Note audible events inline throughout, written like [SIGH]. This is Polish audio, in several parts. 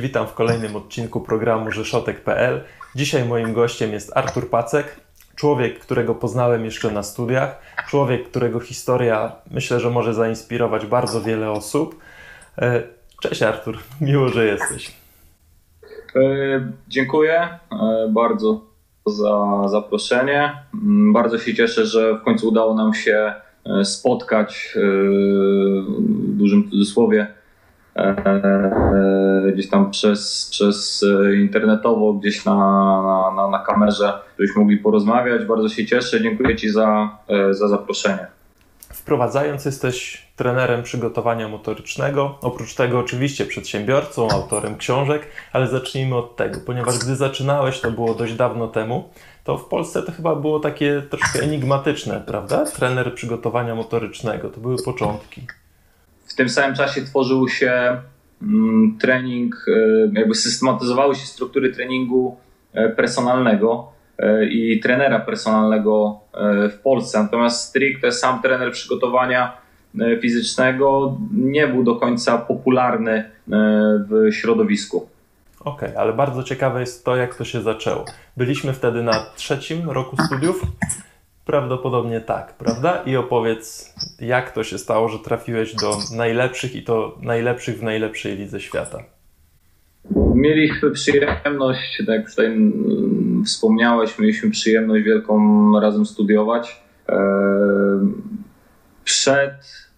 Witam w kolejnym odcinku programu Rzeszotek.pl. Dzisiaj moim gościem jest Artur Pacek, człowiek, którego poznałem jeszcze na studiach, człowiek, którego historia myślę, że może zainspirować bardzo wiele osób. E, cześć Artur, miło, że jesteś. E, dziękuję e, bardzo za zaproszenie. Mm, bardzo się cieszę, że w końcu udało nam się spotkać w dużym cudzysłowie gdzieś tam przez, przez internetowo, gdzieś na, na, na, kamerze, żebyśmy mogli porozmawiać. Bardzo się cieszę. Dziękuję Ci za, za zaproszenie. Wprowadzając, jesteś trenerem przygotowania motorycznego. Oprócz tego, oczywiście, przedsiębiorcą, autorem książek, ale zacznijmy od tego, ponieważ gdy zaczynałeś, to było dość dawno temu, to w Polsce to chyba było takie troszkę enigmatyczne, prawda? Trener przygotowania motorycznego to były początki. W tym samym czasie tworzył się mm, trening, e, jakby systematyzowały się struktury treningu e, personalnego e, i trenera personalnego w Polsce. Natomiast stricte sam trener przygotowania fizycznego nie był do końca popularny w środowisku. Okej, okay, ale bardzo ciekawe jest to, jak to się zaczęło. Byliśmy wtedy na trzecim roku studiów. Prawdopodobnie tak, prawda? I opowiedz, jak to się stało, że trafiłeś do najlepszych i to najlepszych w najlepszej lidze świata. Mieliśmy przyjemność, tak jak tutaj wspomniałeś, mieliśmy przyjemność wielką razem studiować. E, przed,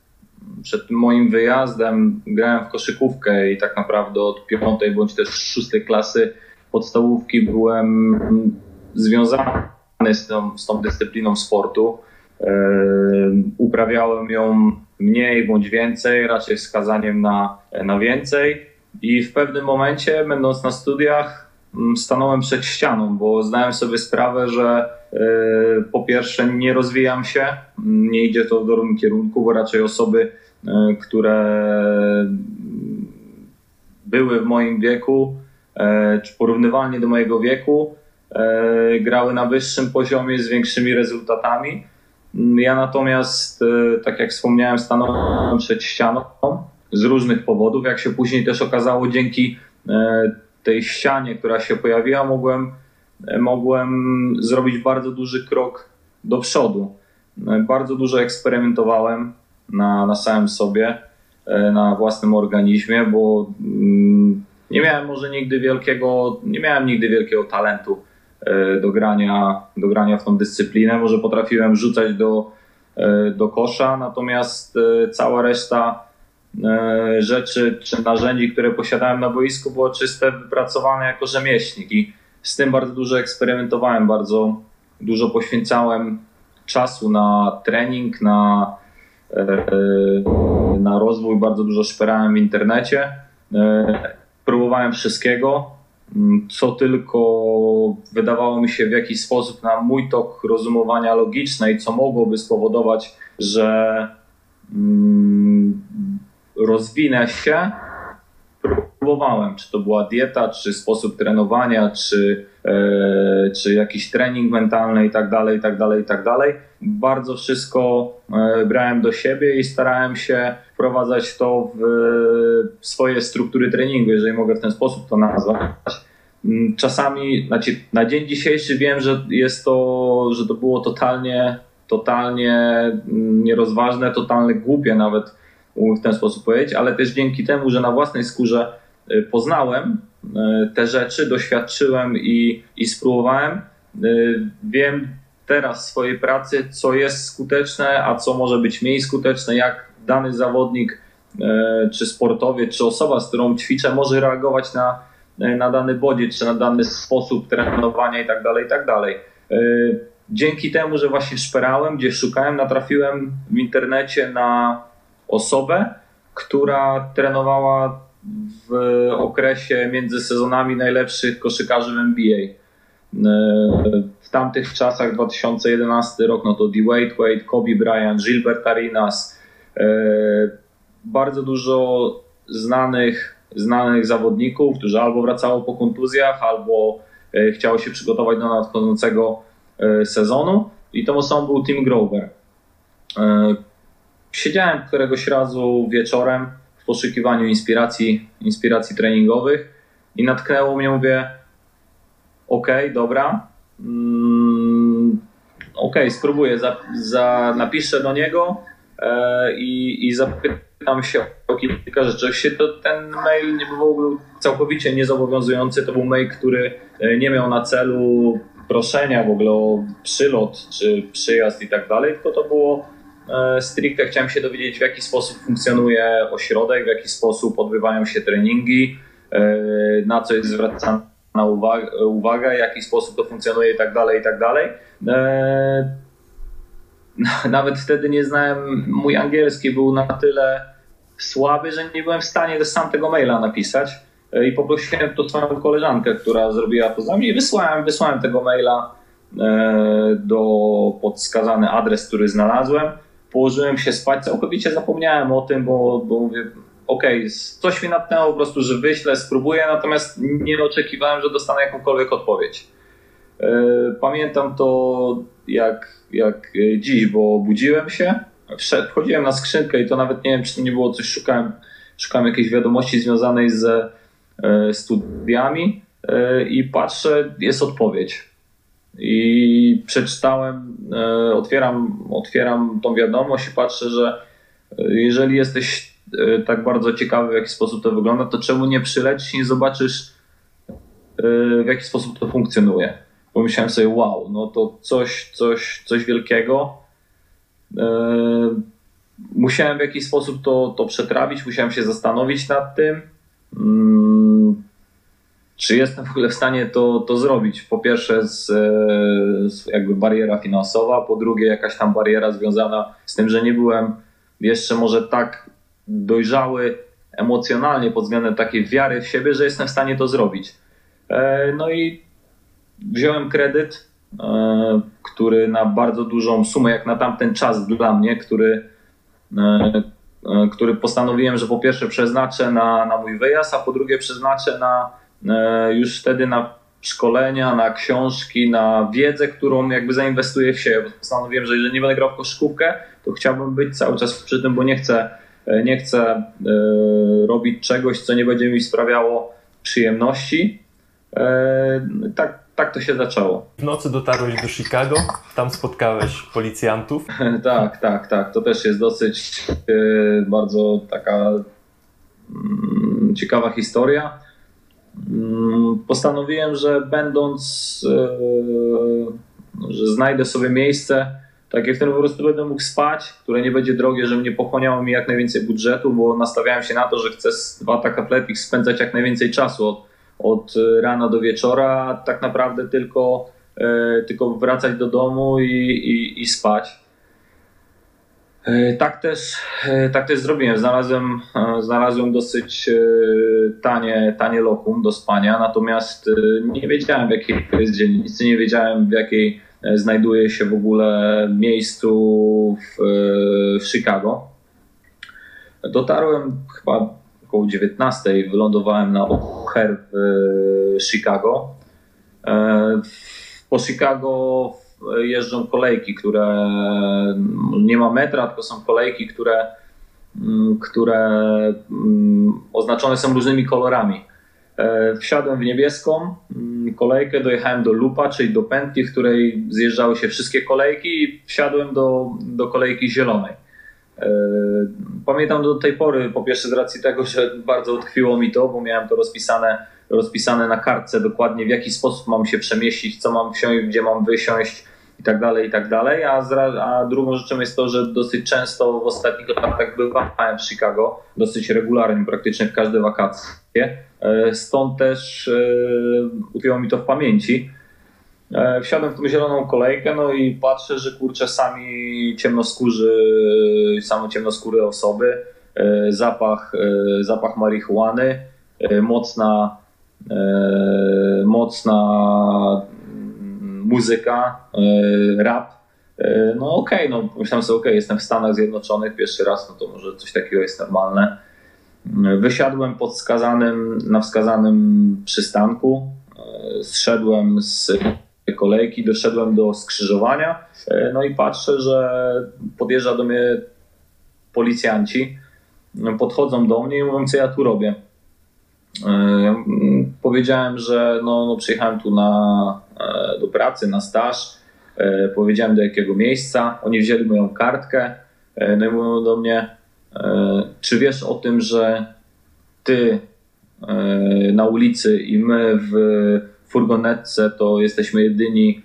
przed moim wyjazdem grałem w koszykówkę i tak naprawdę od piątej bądź też szóstej klasy podstawówki byłem związany z tą, z tą dyscypliną sportu. E, uprawiałem ją mniej bądź więcej, raczej wskazaniem na, na więcej. I w pewnym momencie, będąc na studiach, mm, stanąłem przed ścianą, bo zdałem sobie sprawę, że e, po pierwsze nie rozwijam się, mm, nie idzie to w dobrym kierunku, bo raczej osoby, e, które były w moim wieku, czy porównywalnie do mojego wieku, grały na wyższym poziomie z większymi rezultatami. Ja natomiast, e, tak jak wspomniałem, stanąłem przed ścianą z różnych powodów. Jak się później też okazało, dzięki e, tej ścianie, która się pojawiła, mogłem, mogłem zrobić bardzo duży krok do przodu. Bardzo dużo eksperymentowałem na, na samym sobie, na własnym organizmie, bo mm, nie miałem może nigdy wielkiego, nie miałem nigdy wielkiego talentu E, do grania, do grania w tą dyscyplinę. Może potrafiłem rzucać do, e, do kosza, natomiast e, cała reszta rzeczy czy narzędzi, które posiadałem na boisku, było czyste, wypracowane jako rzemieślnik i z tym bardzo dużo eksperymentowałem, bardzo dużo poświęcałem czasu na trening, na, na rozwój, bardzo dużo szperałem w internecie. Próbowałem wszystkiego, co tylko wydawało mi się w jakiś sposób na mój tok rozumowania logicznej, co mogłoby spowodować, że mm, rozwinę się, próbowałem. Czy to była dieta, czy sposób trenowania, czy, e, czy jakiś trening mentalny i tak dalej, i tak dalej, i tak dalej. Bardzo wszystko e, brałem do siebie i starałem się wprowadzać to w, w swoje struktury treningu, jeżeli mogę w ten sposób to nazwać. Mm, czasami, znaczy na dzień dzisiejszy wiem, że jest to, że to było totalnie, totalnie mm, nierozważne, totalnie głupie nawet w ten sposób powiedzieć, ale też dzięki temu, że na własnej skórze y, poznałem y, te rzeczy, doświadczyłem i, i spróbowałem, y, wiem teraz w swojej pracy, co jest skuteczne, a co może być mniej skuteczne, jak dany zawodnik, czy sportowiec, czy osoba, z którą ćwiczę, może reagować na, na dany bodziec, czy na dany sposób trenowania i tak dalej, i tak dalej. Dzięki temu, że właśnie szperałem, gdzie szukałem, natrafiłem w internecie na osobę, która trenowała w okresie między sezonami najlepszych koszykarzy w NBA. W tamtych czasach, 2011 rok, no to D. Wade, Kobe Bryant, Gilbert Arenas, bardzo dużo znanych, znanych zawodników, którzy albo wracało po kontuzjach, albo e, chciało się przygotować do nadchodzącego e, sezonu. I tą osobą był Tim Grover e, Siedziałem któregoś razu wieczorem w poszukiwaniu inspiracji, inspiracji treningowych i natknęło mnie, mówię, okay, dobra, mm, okay, spróbuję, za, za, napiszę do niego i, i zapytam się o kilka rzeczy. Oczywiście to ten mail nie był całkowicie niezobowiązujący, to był mail, który e, nie miał na celu proszenia w ogóle o przylot czy przyjazd i tak dalej, tylko to było e, stricte chciałem się dowiedzieć w jaki sposób funkcjonuje ośrodek, w jaki sposób odbywają się treningi, e, na co jest zwracana uwaga, w jaki sposób to funkcjonuje i tak dalej, i tak dalej. Nawet wtedy nie znałem, mój angielski był na tyle słaby, że nie byłem w stanie sam tego maila napisać i poprosiłem to swoją koleżankę, która zrobiła to za mnie i wysłałem, wysłałem tego maila do podskazany adres, który znalazłem. Położyłem się spać, całkowicie zapomniałem o tym, bo, bo mówię, okej, okay, coś mi natnęło po prostu, że wyślę, spróbuję, natomiast nie oczekiwałem, że dostanę jakąkolwiek odpowiedź. Pamiętam to jak, jak dziś, bo budziłem się, wchodziłem na skrzynkę i to nawet nie wiem, czy to nie było coś, szukałem, szukałem jakiejś wiadomości związanej ze studiami i patrzę, jest odpowiedź. I przeczytałem, otwieram, otwieram tą wiadomość i patrzę, że jeżeli jesteś tak bardzo ciekawy, w jaki sposób to wygląda, to czemu nie przylecisz i zobaczysz, w jaki sposób to funkcjonuje? Pomyślałem sobie, wow, no to coś, coś, coś wielkiego. Musiałem w jakiś sposób to, to przetrawić, musiałem się zastanowić nad tym czy jestem w ogóle w stanie to, to zrobić? Po pierwsze, z, z, jakby bariera finansowa, po drugie, jakaś tam bariera związana z tym, że nie byłem jeszcze może tak dojrzały emocjonalnie pod względem takiej wiary w siebie, że jestem w stanie to zrobić. No i wziąłem kredyt, który na bardzo dużą sumę, jak na tamten czas dla mnie, który, który postanowiłem, że po pierwsze przeznaczę na, na mój wyjazd, a po drugie przeznaczę na już wtedy na szkolenia, na książki, na wiedzę, którą jakby zainwestuję w siebie. Postanowiłem, że jeżeli nie będę grał w koszykówkę, to chciałbym być cały czas przy tym, bo nie chcę, nie chcę robić czegoś, co nie będzie mi sprawiało przyjemności. Tak, tak to się zaczęło. W nocy dotarłeś do Chicago, tam spotkałeś policjantów. [LAUGHS] tak, tak, tak. To też jest dosyć bardzo taka ciekawa historia Mm, postanowiłem, że będąc, e, że znajdę sobie miejsce, takie, w którym po prostu będę mógł spać, które nie będzie drogie, że nie pochłaniało mi jak najwięcej budżetu, bo nastawiałem się na to, że chcę z dwa taka flepik spędzać jak najwięcej czasu od, od rana do wieczora, tak naprawdę tylko, e, tylko wracać do domu i, i, i spać. E, tak też, e, tak też zrobiłem. Znalazłem, e, znalazłem dosyć tanie, tanie lokum do spania, natomiast nie wiedziałem w jakiej to jest dzielnicy, nie wiedziałem w jakiej znajduje się w ogóle miejscu w, w Chicago. Dotarłem chyba około 19, wylądowałem na O'Hare w Chicago. Po Chicago jeżdżą kolejki, które nie ma metra, tylko są kolejki, które, mm, które mm, oznaczone są różnymi kolorami. E, wsiadłem w niebieską mm, kolejkę, dojechałem do lupa, czyli do pętli, w której zjeżdżały się wszystkie kolejki i wsiadłem do, do kolejki zielonej. E, pamiętam do tej pory, po pierwsze z racji tego, że bardzo utkwiło mi to, bo miałem to rozpisane, rozpisane na kartce dokładnie w jaki sposób mam się przemieścić, co mam wsiąść, gdzie mam wysiąść, i tak dalej, i tak dalej. A, a drugą rzeczą jest to, że dosyć często w ostatnich latach bywałem w Chicago, dosyć regularnie, praktycznie w każde wakacje. E, stąd też e, utkwiło mi to w pamięci. E, wsiadłem w tą zieloną kolejkę, no i patrzę, że kurczę, sami ciemnoskórzy, same ciemnoskóre osoby, zapach, zapach marihuany, mocna, mocna muzyka, e, rap. E, no okej, okay, no myślałem sobie, okej, okay, jestem w Stanach Zjednoczonych pierwszy raz, no to może coś takiego jest normalne. E, wysiadłem pod wskazanym, na wskazanym przystanku, zszedłem z kolejki, doszedłem do skrzyżowania, no i patrzę, że podjeżdża do mnie policjanci, podchodzą do mnie i mówią, co ja tu robię. Powiedziałem, że no, no przyjechałem tu na, do pracy, na staż. Powiedziałem do jakiego miejsca. Oni wzięli moją kartkę. No i mówią do mnie, czy wiesz o tym, że ty na ulicy i my w furgonetce to jesteśmy jedyni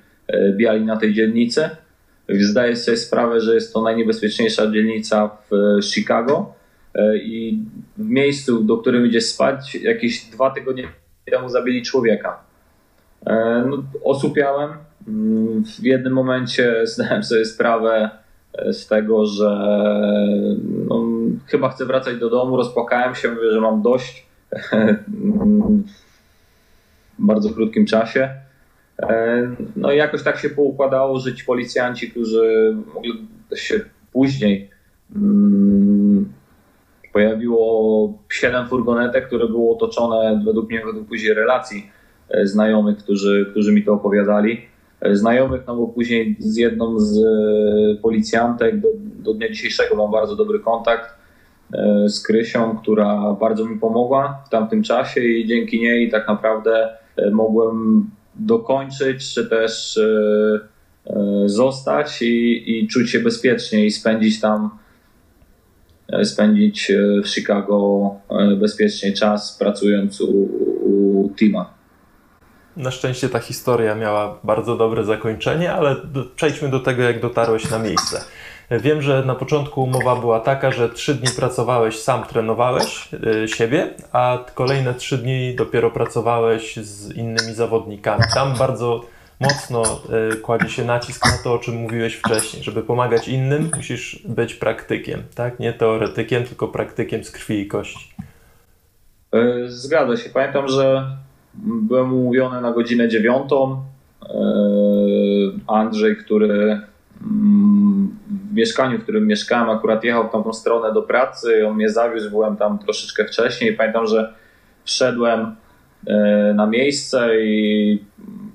biali na tej dzielnicy? Zdaję sobie sprawę, że jest to najniebezpieczniejsza dzielnica w Chicago e, i w miejscu, do którym idzie spać, jakieś dwa tygodnie temu zabili człowieka. E, no, osłupiałem. Mm, w jednym momencie [LAUGHS] zdałem sobie sprawę e, z tego, że no, chyba chcę wracać do domu. Rozpłakałem się, mówię, że mam dość w [LAUGHS] bardzo krótkim czasie. E, no i jakoś tak się poukładało, że ci policjanci, którzy się później mm, pojawiło siedem furgonetek, które było otoczone według mnie, według później relacji e, znajomych, którzy, którzy mi to opowiadali. E, znajomych, no bo później z jedną z policjantek do, do dnia dzisiejszego mam bardzo dobry kontakt z Krysią, która bardzo mi pomogła w tamtym czasie i dzięki niej tak naprawdę mogłem dokończyć, czy też e, e, zostać i, i czuć się bezpiecznie i spędzić tam e, spędzić w Chicago bezpiecznie czas pracując u, u Tima. Na szczęście ta historia miała bardzo dobre zakończenie, ale przejdźmy do tego, jak dotarłeś na miejsce. Wiem, że na początku umowa była taka, że trzy dni pracowałeś, sam trenowałeś y, siebie, a kolejne trzy dni dopiero pracowałeś z innymi zawodnikami. Tam bardzo mocno y, kładzie się nacisk na to, o czym mówiłeś wcześniej. Żeby pomagać innym, musisz być praktykiem, tak? Nie teoretykiem, tylko praktykiem z krwi i kości. E, zgadza się. Pamiętam, że byłem umówiony na godzinę dziewiątą. Andrzej, który w mieszkaniu, w którym mieszkałem, akurat jechał w tamtą stronę do pracy, on mnie zawiózł, byłem tam troszeczkę wcześniej. Pamiętam, że wszedłem e, na miejsce i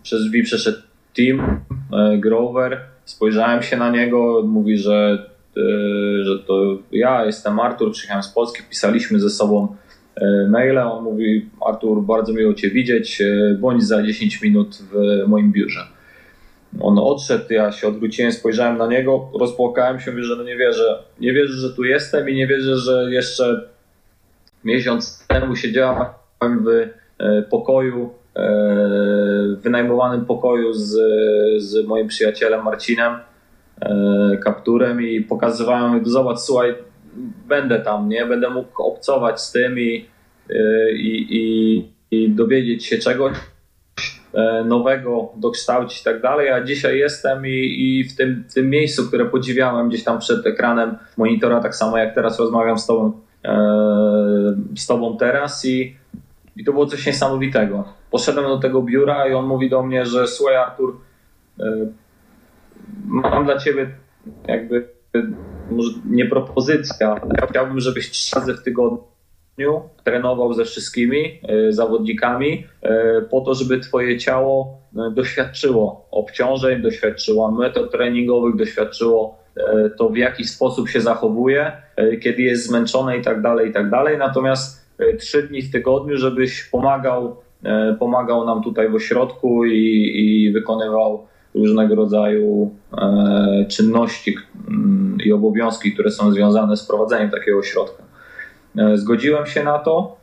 przez drzwi przeszedł Tim e, Grover. Spojrzałem się na niego, mówi, że, e, że to ja jestem Artur, przyjechałem z Polski, pisaliśmy ze sobą maile. On mówi: Artur, bardzo miło Cię widzieć, bądź za 10 minut w moim biurze. On odszedł, ja się odwróciłem, spojrzałem na niego, rozpłakałem się, mówię, że no nie wierzę. Nie wierzę, że tu jestem i nie wierzę, że jeszcze miesiąc temu siedziałem w e, pokoju, e, wynajmowanym pokoju z, z moim przyjacielem Marcinem e, Kapturem i pokazywałem, zobacz, słuchaj, będę tam, nie? Będę mógł obcować z tym i, i, i, i dowiedzieć się czegoś nowego dokształcić i tak dalej, a dzisiaj jestem i, i w, tym, w tym miejscu, które podziwiałem gdzieś tam przed ekranem monitora, tak samo jak teraz rozmawiam z tobą, e, z tobą teraz i, i to było coś niesamowitego. Poszedłem do tego biura i on mówi do mnie, że słuchaj Artur, e, mam dla ciebie jakby może nie propozycja, ale chciałbym, żebyś trzy razy w tygodniu trenował ze wszystkimi e, zawodnikami e, po to, żeby twoje ciało e, doświadczyło obciążeń, doświadczyło metod treningowych, doświadczyło to w jaki sposób się zachowuje, kiedy jest zmęczone i tak dalej, i tak dalej. Natomiast trzy dni w tygodniu, żebyś pomagał, pomagał nam tutaj w ośrodku i, i wykonywał różnego rodzaju czynności mm, i obowiązki, które są związane z prowadzeniem takiego ośrodka. E, zgodziłem się na to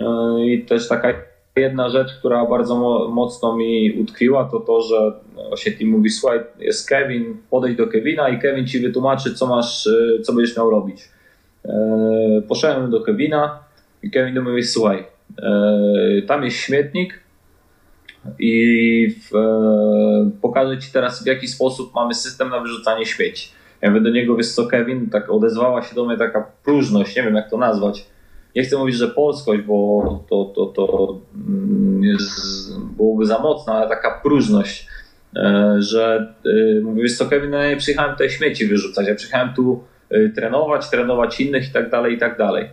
e, i też taka jedna rzecz, która bardzo mocno mi utkwiła, to to, że Tim mówi, słuchaj, jest Kevin, podejdź do Kevina i Kevin ci wytłumaczy, co masz, e, co będziesz miał robić. Poszedłem do Kevina i Kevin do mnie mówi, słuchaj, tam jest śmietnik i pokażę ci teraz, w jaki sposób mamy system na wyrzucanie śmieci. Ja mówię do niego, wiesz co Kevin, tak odezwała się do mnie taka próżność, nie wiem jak to nazwać. Nie chcę mówić, że polskość, bo to, to, to mm, byłoby za mocno, ale taka próżność, e, że e, mówię, wiesz co Kevin, no ja nie przyjechałem tutaj śmieci wyrzucać, ja przyjechałem tu e, trenować, trenować innych i tak dalej, i tak dalej.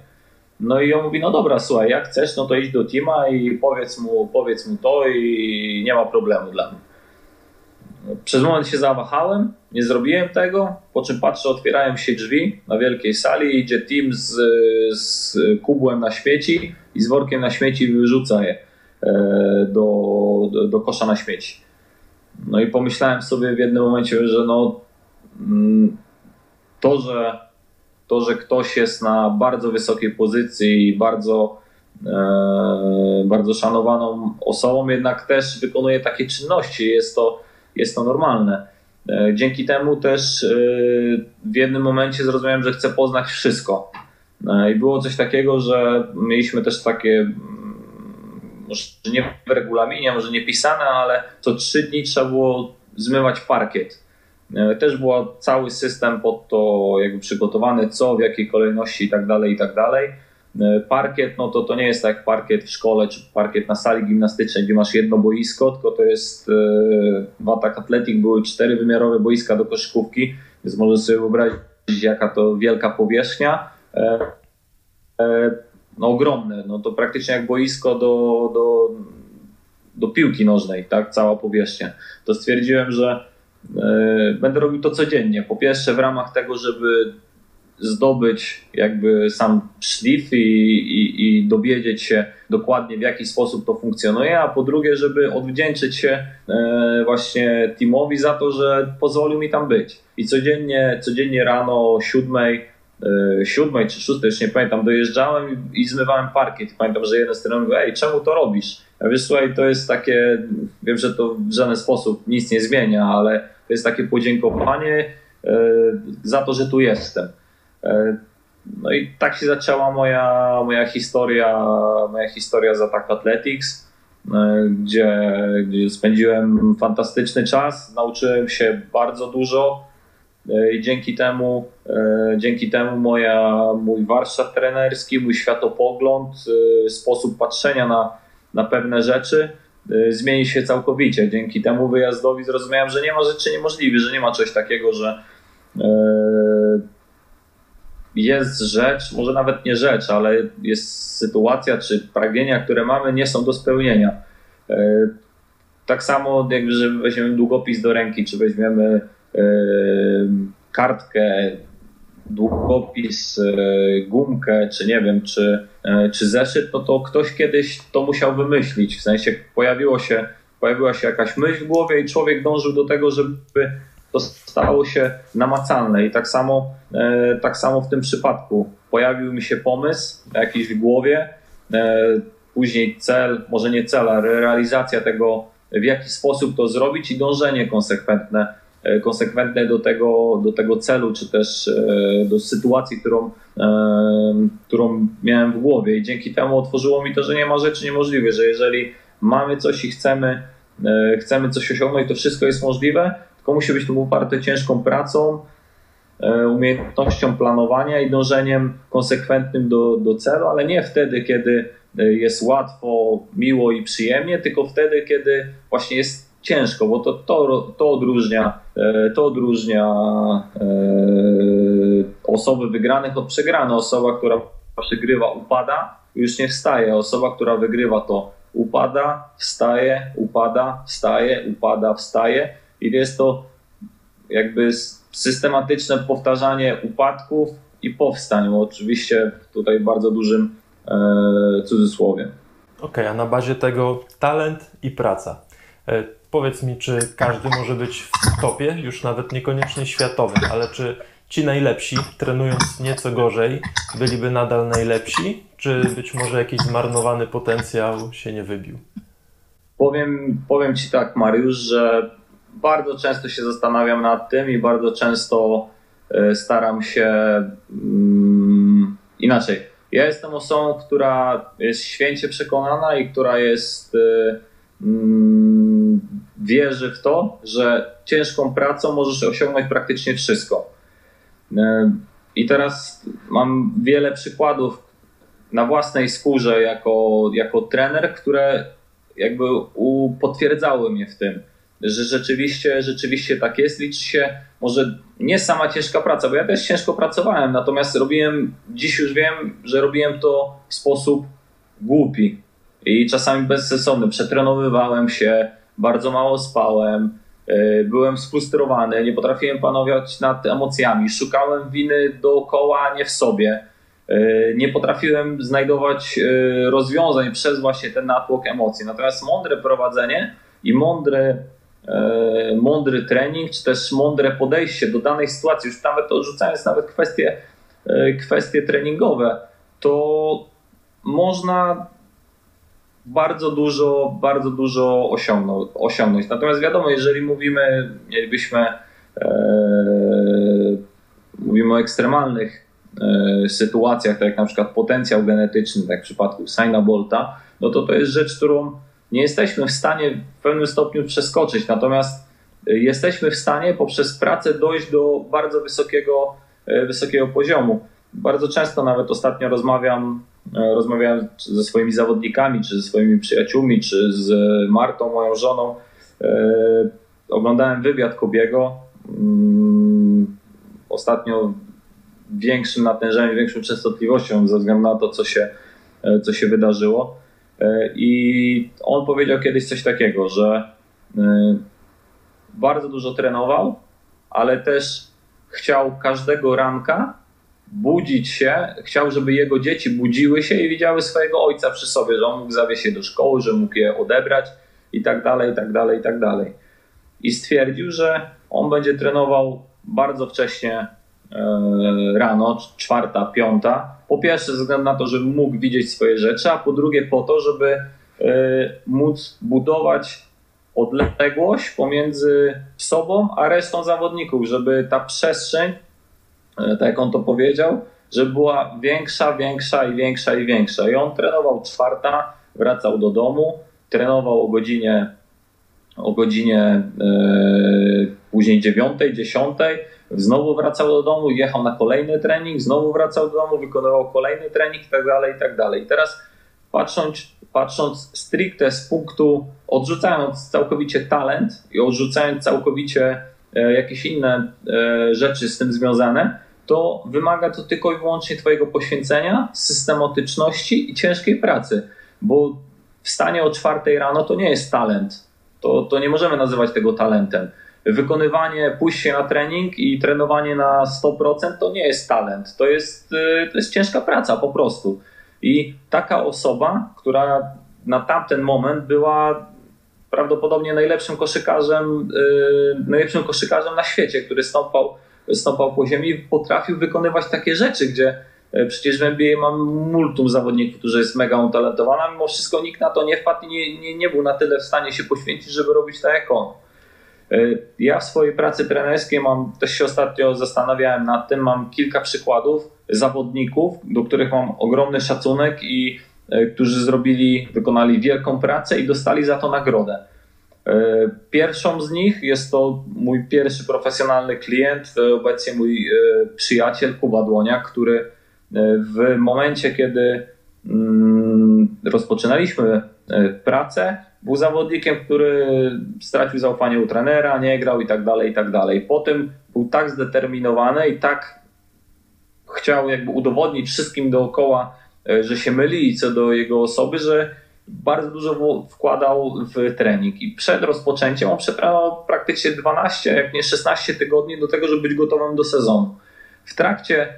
No i on mówi, no dobra, słuchaj, jak chcesz, no to idź do Tima i powiedz mu, powiedz mu to i nie ma problemu dla mnie. Przez moment się zawahałem, nie zrobiłem tego, po czym patrzę, otwierają się drzwi na wielkiej sali idzie team z, z kubłem na śmieci i z workiem na śmieci wyrzuca je e, do, do, do kosza na śmieci. No i pomyślałem sobie w jednym momencie, że no mm, to, że to, że ktoś jest na bardzo wysokiej pozycji i bardzo, e, bardzo szanowaną osobą, jednak też wykonuje takie czynności. Jest to, jest to normalne. E, dzięki temu też e, w jednym momencie zrozumiałem, że chcę poznać wszystko. E, I było coś takiego, że mieliśmy też takie, mm, może nie w regulaminie, może nie pisane, ale co trzy dni trzeba było zmywać parkiet też był cały system pod to jakby przygotowany, co, w jakiej kolejności i tak dalej, i tak dalej. E, parkiet, no to to nie jest tak jak parkiet w szkole, czy parkiet na sali gimnastycznej, gdzie masz jedno boisko, tylko to jest e, w Atak Athletic były czterywymiarowe boiska do koszykówki, więc możesz sobie wyobrazić, jaka to wielka powierzchnia. No ogromne, no to praktycznie jak boisko do, do, do piłki nożnej, tak, cała powierzchnia. To stwierdziłem, że E, będę robił to codziennie. Po pierwsze, w ramach tego, żeby zdobyć jakby sam szlif i, i, i, dowiedzieć się dokładnie w jaki sposób to funkcjonuje, a po drugie, żeby odwdzięczyć się e, właśnie teamowi za to, że pozwolił mi tam być. I codziennie, codziennie rano o siódmej, e, siódmej czy szóstej, już nie pamiętam, dojeżdżałem i, i zmywałem parkiet. Pamiętam, że jeden z trenerów mówił, ej, czemu to robisz? Ja wiesz, słuchaj, to jest takie, wiem, że to w żaden sposób nic nie zmienia, ale to jest takie podziękowanie e, za to, że tu jestem. E, no i tak się zaczęła moja, moja historia, moja historia z Attack Athletics, e, gdzie, gdzie spędziłem fantastyczny czas, nauczyłem się bardzo dużo i dzięki temu, dzięki temu moja, mój warsztat trenerski, mój światopogląd, sposób patrzenia na, na pewne rzeczy zmieni się całkowicie. Dzięki temu wyjazdowi zrozumiałem, że nie ma rzeczy niemożliwych, że nie ma czegoś takiego, że jest rzecz, może nawet nie rzecz, ale jest sytuacja czy pragnienia, które mamy, nie są do spełnienia. Y, tak samo, jak że weźmiemy długopis do ręki, czy weźmiemy kartkę, długopis, gumkę, czy nie wiem, czy E, czy zeszyt, no to ktoś kiedyś to musiał wymyślić. W sensie pojawiło się, pojawiła się jakaś myśl w głowie i człowiek dążył do tego, żeby to stało się namacalne. I tak samo, e, tak samo w tym przypadku. Pojawił mi się pomysł jakiś w głowie, e, później cel, może nie cel, ale realizacja tego, w jaki sposób to zrobić i dążenie konsekwentne E, konsekwentne do tego, do tego celu, czy też do sytuacji, którą, którą miałem w głowie. I dzięki temu otworzyło mi to, że nie ma rzeczy niemożliwych, że jeżeli mamy coś i chcemy, chcemy coś osiągnąć, to wszystko jest możliwe, musi być to poparte ciężką pracą, umiejętnością planowania i dążeniem konsekwentnym do, do celu, ale nie wtedy, kiedy jest łatwo, miło i przyjemnie, tylko wtedy, kiedy właśnie jest ciężko, bo to, to, to odróżnia, e, to odróżnia e, osoby wygranych od przegranych. Osoba, która przegrywa, upada, już nie wstaje. Osoba, która wygrywa, to upada, wstaje, upada, wstaje, upada, wstaje. I jest to jakby systematyczne powtarzanie upadków i powstań. Oczywiście tutaj bardzo dużym e, cudzysłowie. Okej, okay, a na bazie tego talent i praca. E, Powiedz mi, czy każdy może być w topie, już nawet niekoniecznie światowym, ale czy ci najlepsi, trenując nieco gorzej, byliby nadal najlepsi, czy być może jakiś zmarnowany potencjał się nie wybił? Powiem, powiem Ci tak, Mariusz, że bardzo często się zastanawiam nad tym i bardzo często e, staram się um, inaczej. Ja jestem osobą, która jest święcie przekonana i która jest um, wierzy w to, że ciężką pracą możesz osiągnąć praktycznie wszystko. E, I teraz mam wiele przykładów na własnej skórze jako, jako trener, które jakby potwierdzały mnie w tym, że rzeczywiście, rzeczywiście tak jest. Liczy się może nie sama ciężka praca, bo ja też ciężko pracowałem, natomiast robiłem, dziś już wiem, że robiłem to w sposób głupi i czasami bezsensowny. Przetrenowywałem się, bardzo mało spałem, byłem sfrustrowany, nie potrafiłem panować nad emocjami, szukałem winy dookoła, nie w sobie. Nie potrafiłem znajdować rozwiązań przez właśnie ten natłok emocji. Natomiast mądre prowadzenie i mądre E, mądry trening, czy też mądre podejście do danej sytuacji, już nawet odrzucając nawet kwestie, e, kwestie treningowe, to można bardzo dużo, bardzo dużo osiągnąć. Natomiast wiadomo, jeżeli mówimy, mielibyśmy, e, mówimy o ekstremalnych e, sytuacjach, tak jak na przykład potencjał genetyczny, tak jak w przypadku Saina Bolta, no to to jest rzecz, którą nie jesteśmy w stanie w pewnym stopniu przeskoczyć, natomiast y, jesteśmy w stanie poprzez pracę dojść do bardzo wysokiego, y, wysokiego poziomu. Bardzo często nawet ostatnio rozmawiam, y, rozmawiałem ze swoimi zawodnikami, czy ze swoimi przyjaciółmi, czy z Martą, moją żoną. Oglądałem wywiad Kobiego. Mm, ostatnio większym natężeniem, większą częstotliwością ze względu na to, co się, co się wydarzyło. E, I on powiedział kiedyś coś takiego, że e, bardzo dużo trenował, ale też chciał każdego ranka budzić się, chciał, żeby jego dzieci budziły się i widziały swojego ojca przy sobie, że on mógł zawieźć je do szkoły, że mógł je odebrać i tak dalej, i tak dalej, i tak dalej. I stwierdził, że on będzie trenował bardzo wcześnie E, rano, czwarta, piąta. Po pierwsze, ze względu na to, żeby mógł widzieć swoje rzeczy, a po drugie, po to, żeby e, móc budować odległość pomiędzy sobą a resztą zawodników, żeby ta przestrzeń, e, tak jak on to powiedział, żeby była większa, większa i większa i większa. I on trenował czwarta, wracał do domu, trenował o godzinie o godzinie później dziewiątej, dziesiątej, znowu wracał do domu, jechał na kolejny trening, znowu wracał do domu, wykonywał kolejny trening i tak dalej, i tak dalej. I teraz patrząc, patrząc stricte z punktu, odrzucając całkowicie talent i odrzucając całkowicie e, jakieś inne e, rzeczy z tym związane, to wymaga to tylko i wyłącznie Twojego poświęcenia, systematyczności i ciężkiej pracy, bo wstanie o czwartej rano to nie jest talent. To, to nie możemy nazywać tego talentem wykonywanie, pójście na trening i trenowanie na 100% to nie jest talent, to jest, y, to jest ciężka praca po prostu. I taka osoba, która na tamten moment była prawdopodobnie najlepszym koszykarzem, y, najlepszym koszykarzem na świecie, który stąpał, stąpał po ziemi i potrafił wykonywać takie rzeczy, gdzie y, przecież w NBA mam multum zawodników, którzy jest mega utalentowany, a mimo wszystko nikt na to nie wpadł i nie, nie, nie był na tyle w stanie się poświęcić, żeby robić tak jak on. E, ja w swojej pracy trenerskiej mam, też się ostatnio zastanawiałem nad tym, mam kilka przykładów zawodników, do których mam ogromny szacunek i e, którzy zrobili, wykonali wielką pracę i dostali za to nagrodę. E, pierwszą z nich jest to mój pierwszy profesjonalny klient, obecnie mój przyjaciel Kuba Dłoniak, który w momencie, kiedy rozpoczynaliśmy pracę, był zawodnikiem, który stracił zaufanie u trenera, nie grał i tak dalej, i tak dalej. Potem był tak zdeterminowany i tak chciał jakby udowodnić wszystkim dookoła, e, że się myli co do jego osoby, że bardzo dużo wkładał w trening. I przed rozpoczęciem on przepracował praktycznie 12, jak nie 16 tygodni do tego, żeby być gotowym do sezonu. W trakcie, e,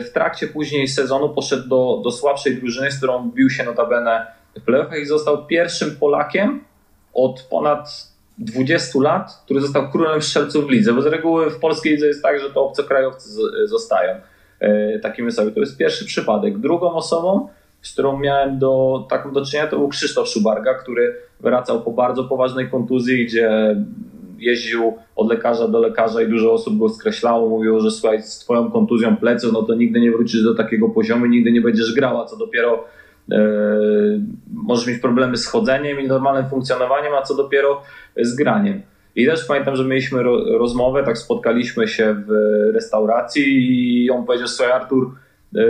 w trakcie później sezonu poszedł do, do słabszej drużyny, z którą bił się notabene w playoffach i został pierwszym Polakiem od ponad 20 lat, który został królem strzelców w lidze, bo z reguły w polskiej lidze jest tak, że to obcokrajowcy zostają e, takimi sobie. To jest pierwszy przypadek. Drugą osobą, z którą miałem do, taką do czynienia, to był Krzysztof Szubarga, który wracał po bardzo poważnej kontuzji, gdzie jeździł od lekarza do lekarza i dużo osób go skreślało, mówiło, że słuchaj, z twoją kontuzją pleców, no to nigdy nie wrócisz do takiego poziomu, nigdy nie będziesz grała, co dopiero E, możesz mieć problemy z chodzeniem i normalnym funkcjonowaniem, a co dopiero z graniem. I też pamiętam, że mieliśmy rozmowę, tak spotkaliśmy się w restauracji i on powiedział, słuchaj Artur, e,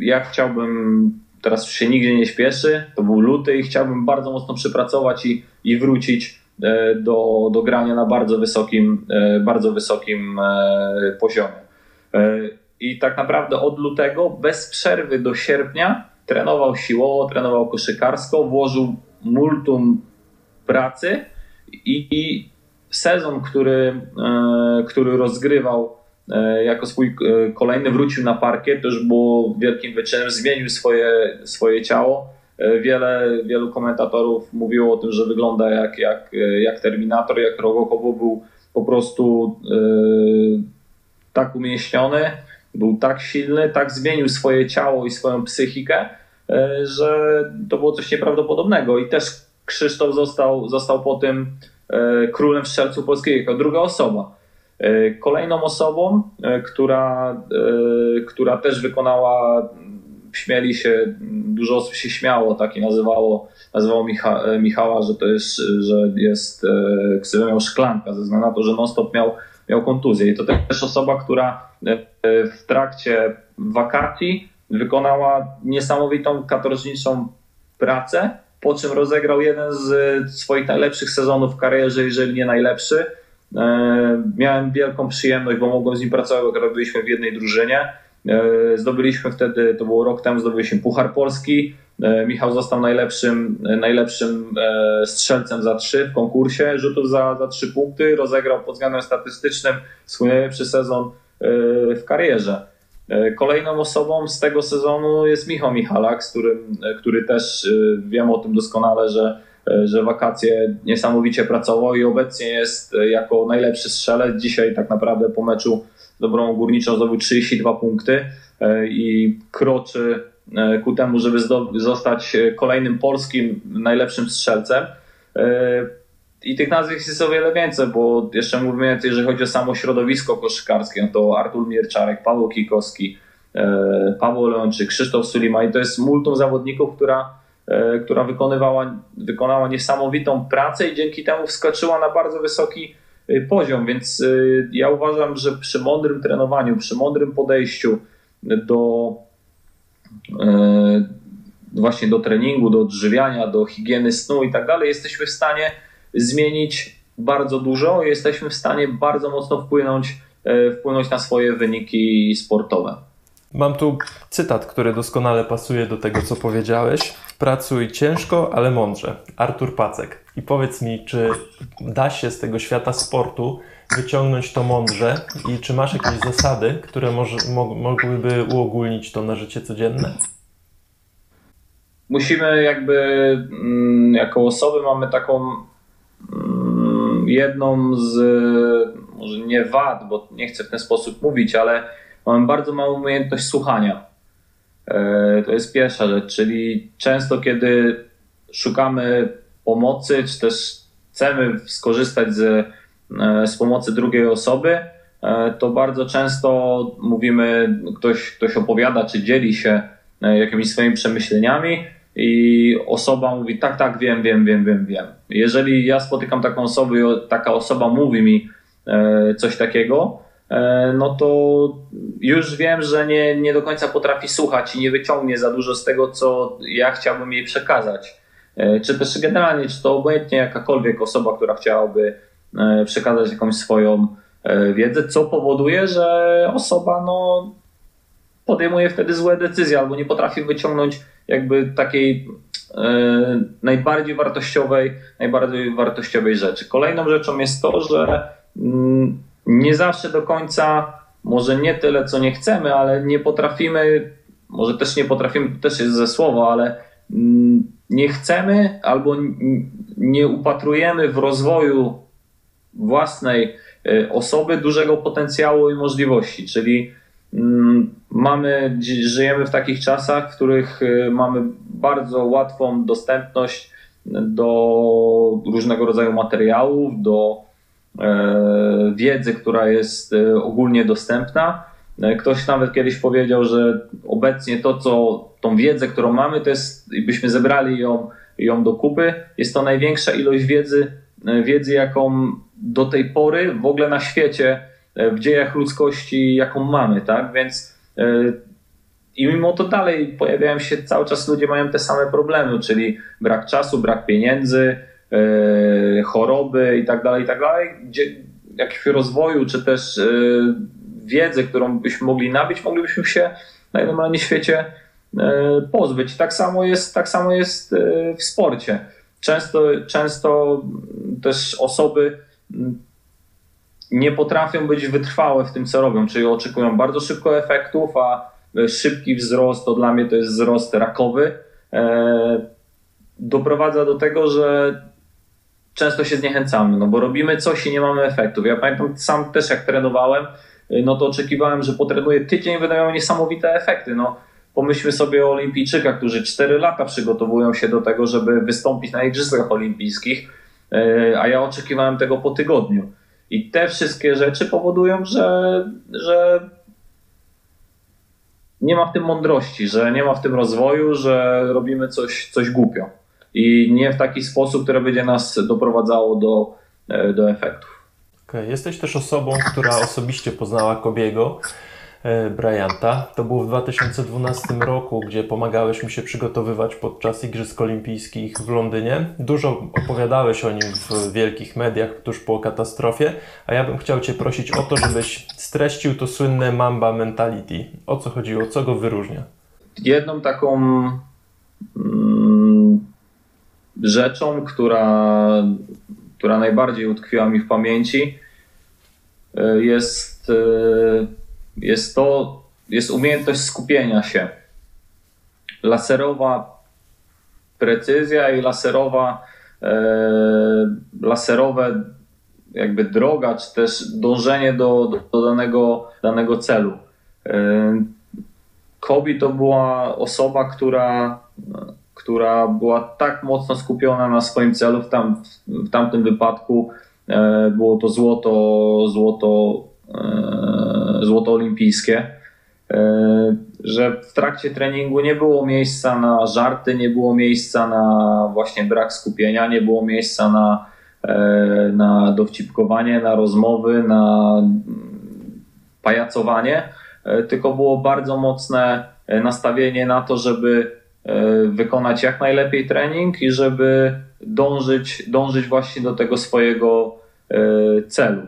ja chciałbym, teraz się nigdzie nie śpieszy, to był luty i chciałbym bardzo mocno przypracować i, i wrócić do, do grania na bardzo wysokim, bardzo wysokim poziomie. I tak naprawdę od lutego bez przerwy do sierpnia trenował siłowo, trenował koszykarsko, włożył multum pracy i, i sezon, który, który rozgrywał jako swój kolejny wrócił na parkiet, to już było wielkim wyczynem, zmienił swoje, swoje ciało. Wiele, wielu komentatorów mówiło o tym, że wygląda jak, jak, jak Terminator, jak Rogokowo był po prostu tak umięśniony, był tak silny, tak zmienił swoje ciało i swoją psychikę, e, że to było coś nieprawdopodobnego. I też Krzysztof został, został po tym e, królem strzelców polskiego jako druga osoba. E, kolejną osobą, która, która też wykonała, śmieli się, dużo osób się śmiało, tak i nazywało, nazywało Micha, Michała, że to jest, że jest ksywę miał szklanka, ze względu na to, że non-stop miał miał kontuzję. I to też osoba, która e, w trakcie wakacji wykonała niesamowitą katorżniczą pracę, po czym rozegrał jeden z swoich najlepszych sezonów w karierze, jeżeli nie najlepszy. E, miałem wielką przyjemność, bo mogłem z nim pracować, bo byliśmy w jednej drużynie. E, zdobyliśmy wtedy, to było rok temu, zdobyliśmy Puchar Polski. E, Michał został najlepszym, najlepszym strzelcem za trzy w konkursie rzutów za, za trzy punkty. Rozegrał pod względem statystycznym swój najlepszy sezon w karierze. Kolejną osobą z tego sezonu jest Michał Michalak, z którym, który też wiem o tym doskonale, że, że wakacje niesamowicie pracował i obecnie jest jako najlepszy strzelec. Dzisiaj tak naprawdę po meczu Dobrą Górniczą zdobył 32 punkty e, i kroczy e, ku temu, żeby zostać kolejnym polskim najlepszym strzelcem. E, I tych nazwisk jest o wiele więcej, bo jeszcze mówimy, jeżeli chodzi o samo środowisko koszykarskie, no to Artur Mierczarek, Paweł Kikowski, Paweł Leonczyk, Krzysztof Sulima i to jest multum zawodników, która, która wykonywała, wykonała niesamowitą pracę i dzięki temu wskoczyła na bardzo wysoki poziom, więc y, ja uważam, że przy mądrym trenowaniu, przy mądrym podejściu do y, właśnie do treningu, do odżywiania, do higieny snu i tak dalej, jesteśmy w stanie zmienić bardzo dużo, jesteśmy w stanie bardzo mocno wpłynąć, wpłynąć na swoje wyniki sportowe. Mam tu cytat, który doskonale pasuje do tego, co powiedziałeś. Pracuj ciężko, ale mądrze. Artur Pacek. I powiedz mi, czy da się z tego świata sportu wyciągnąć to mądrze i czy masz jakieś zasady, które może, mogłyby uogólnić to na życie codzienne? Musimy jakby mm, jako osoby mamy taką mm, jedną z może nie wad, bo nie chcę w ten sposób mówić, ale mamy bardzo małą umiejętność słuchania. E, to jest pierwsza rzecz, czyli często kiedy szukamy pomocy, czy też chcemy skorzystać z, e, z pomocy drugiej osoby, e, to bardzo często mówimy, ktoś, ktoś opowiada, czy dzieli się jakimiś swoimi przemyśleniami i osoba mówi, tak, tak, wiem, wiem, wiem, wiem, wiem. Jeżeli ja spotykam taką osobę i taka osoba mówi mi coś takiego, E, no to już wiem, że nie, nie do końca potrafi słuchać i nie wyciągnie za dużo z tego, co ja chciałbym jej przekazać. E, czy też generalnie, czy to obojętnie jakakolwiek osoba, która chciałaby e, przekazać jakąś swoją wiedzę, co powoduje, że osoba no, podejmuje wtedy złe decyzje albo nie potrafi wyciągnąć jakby takiej e, najbardziej wartościowej, najbardziej wartościowej rzeczy. Kolejną rzeczą jest to, że mm, nie zawsze do końca, może nie tyle, co nie chcemy, ale nie potrafimy, może też nie potrafimy, to też jest ze słowa, ale mm, nie chcemy albo nie upatrujemy w rozwoju własnej y, osoby dużego potencjału i możliwości, czyli mm, mamy, żyjemy w takich czasach, w których y, mamy bardzo łatwą dostępność do różnego rodzaju materiałów, do E, wiedzy, która jest e, ogólnie dostępna. E, ktoś nawet kiedyś powiedział, że obecnie to, co tą wiedzę, którą mamy, to jest, byśmy zebrali ją, ją do kupy, jest to największa ilość wiedzy, wiedzy, jaką do tej pory w ogóle na świecie, w dziejach ludzkości, jaką mamy, tak? Więc i mimo to dalej pojawiają się cały czas ludzie mają te same problemy, czyli brak czasu, brak pieniędzy, E, choroby i tak dalej, i tak dalej, gdzie jakiegoś rozwoju, czy też e, wiedzy, którą byśmy mogli nabyć, moglibyśmy się na świecie e, pozbyć. Tak samo jest, tak samo jest w sporcie. Często, często też osoby nie potrafią być wytrwałe w tym, co robią, czyli oczekują bardzo szybko efektów, a szybki wzrost to dla mnie to jest wzrost rakowy. E, doprowadza do tego, że często się zniechęcamy, no bo robimy coś i nie mamy efektów. Ja pamiętam sam też jak trenowałem, no to oczekiwałem, że potrenuję tydzień, miał niesamowite efekty. No, pomyślmy sobie o olimpijczykach, którzy 4 lata przygotowują się do tego, żeby wystąpić na Igrzyskach Olimpijskich, e, a ja oczekiwałem tego po tygodniu. I te wszystkie rzeczy powodują, że, że nie ma w tym mądrości, że nie ma w tym rozwoju, że robimy coś, coś głupio. I nie w taki sposób, który będzie nas doprowadzało do, e, do efektów. Okay. Jesteś też osobą, która osobiście poznała Kobiego. E, Bryanta. To było w 2012 roku, gdzie pomagałeś mi się przygotowywać podczas Igrzysk Olimpijskich w Londynie. Dużo opowiadałeś o nim w wielkich mediach tuż po katastrofie, a ja bym chciał Cię prosić o to, żebyś streścił to słynne Mamba Mentality. O co chodziło? Co go wyróżnia? Jedną taką mm, rzeczą, która, która najbardziej utkwiła mi w pamięci, e, jest e, jest to, jest umiejętność skupienia się. Laserowa precyzja i laserowa, e, laserowe jakby droga, czy też dążenie do, do, do danego, danego celu. E, Kobi to była osoba, która, która była tak mocno skupiona na swoim celu. W, tam, w tamtym wypadku e, było to złoto, złoto E, złoto olimpijskie, e, że w trakcie treningu nie było miejsca na żarty, nie było miejsca na właśnie brak skupienia, nie było miejsca na, e, na dowcipkowanie, na rozmowy, na pajacowanie, tylko było bardzo mocne nastawienie na to, żeby wykonać jak najlepiej trening i żeby dążyć, dążyć właśnie do tego swojego celu.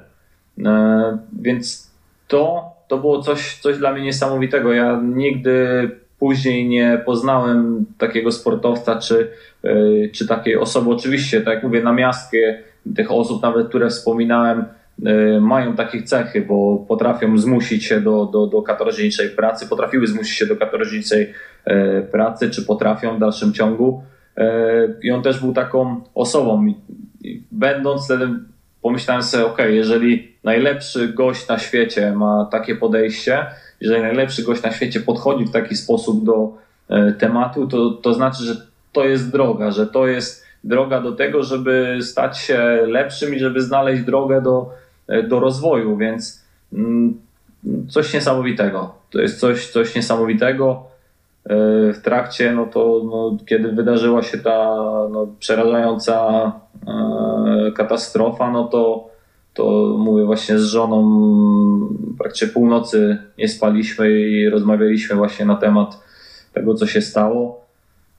E, więc to, to było coś, coś dla mnie niesamowitego. Ja nigdy później nie poznałem takiego sportowca czy, e, czy takiej osoby. Oczywiście, tak jak mówię, na miastkę tych osób, nawet które wspominałem, e, mają takie cechy, bo potrafią zmusić się do, do, do katorżniczej pracy, potrafiły zmusić się do katorżniczej pracy, czy potrafią w dalszym ciągu. I on też był taką osobą. Będąc wtedy pomyślałem sobie, ok, jeżeli najlepszy gość na świecie ma takie podejście, jeżeli najlepszy gość na świecie podchodzi w taki sposób do e, tematu, to, to znaczy, że to jest droga, że to jest droga do tego, żeby stać się lepszym i żeby znaleźć drogę do, e, do rozwoju, więc mm, coś niesamowitego. To jest coś, coś niesamowitego. E, w trakcie, no to no, kiedy wydarzyła się ta no, przerażająca katastrofa, no to to mówię właśnie z żoną praktycznie północy nie spaliśmy i rozmawialiśmy właśnie na temat tego, co się stało.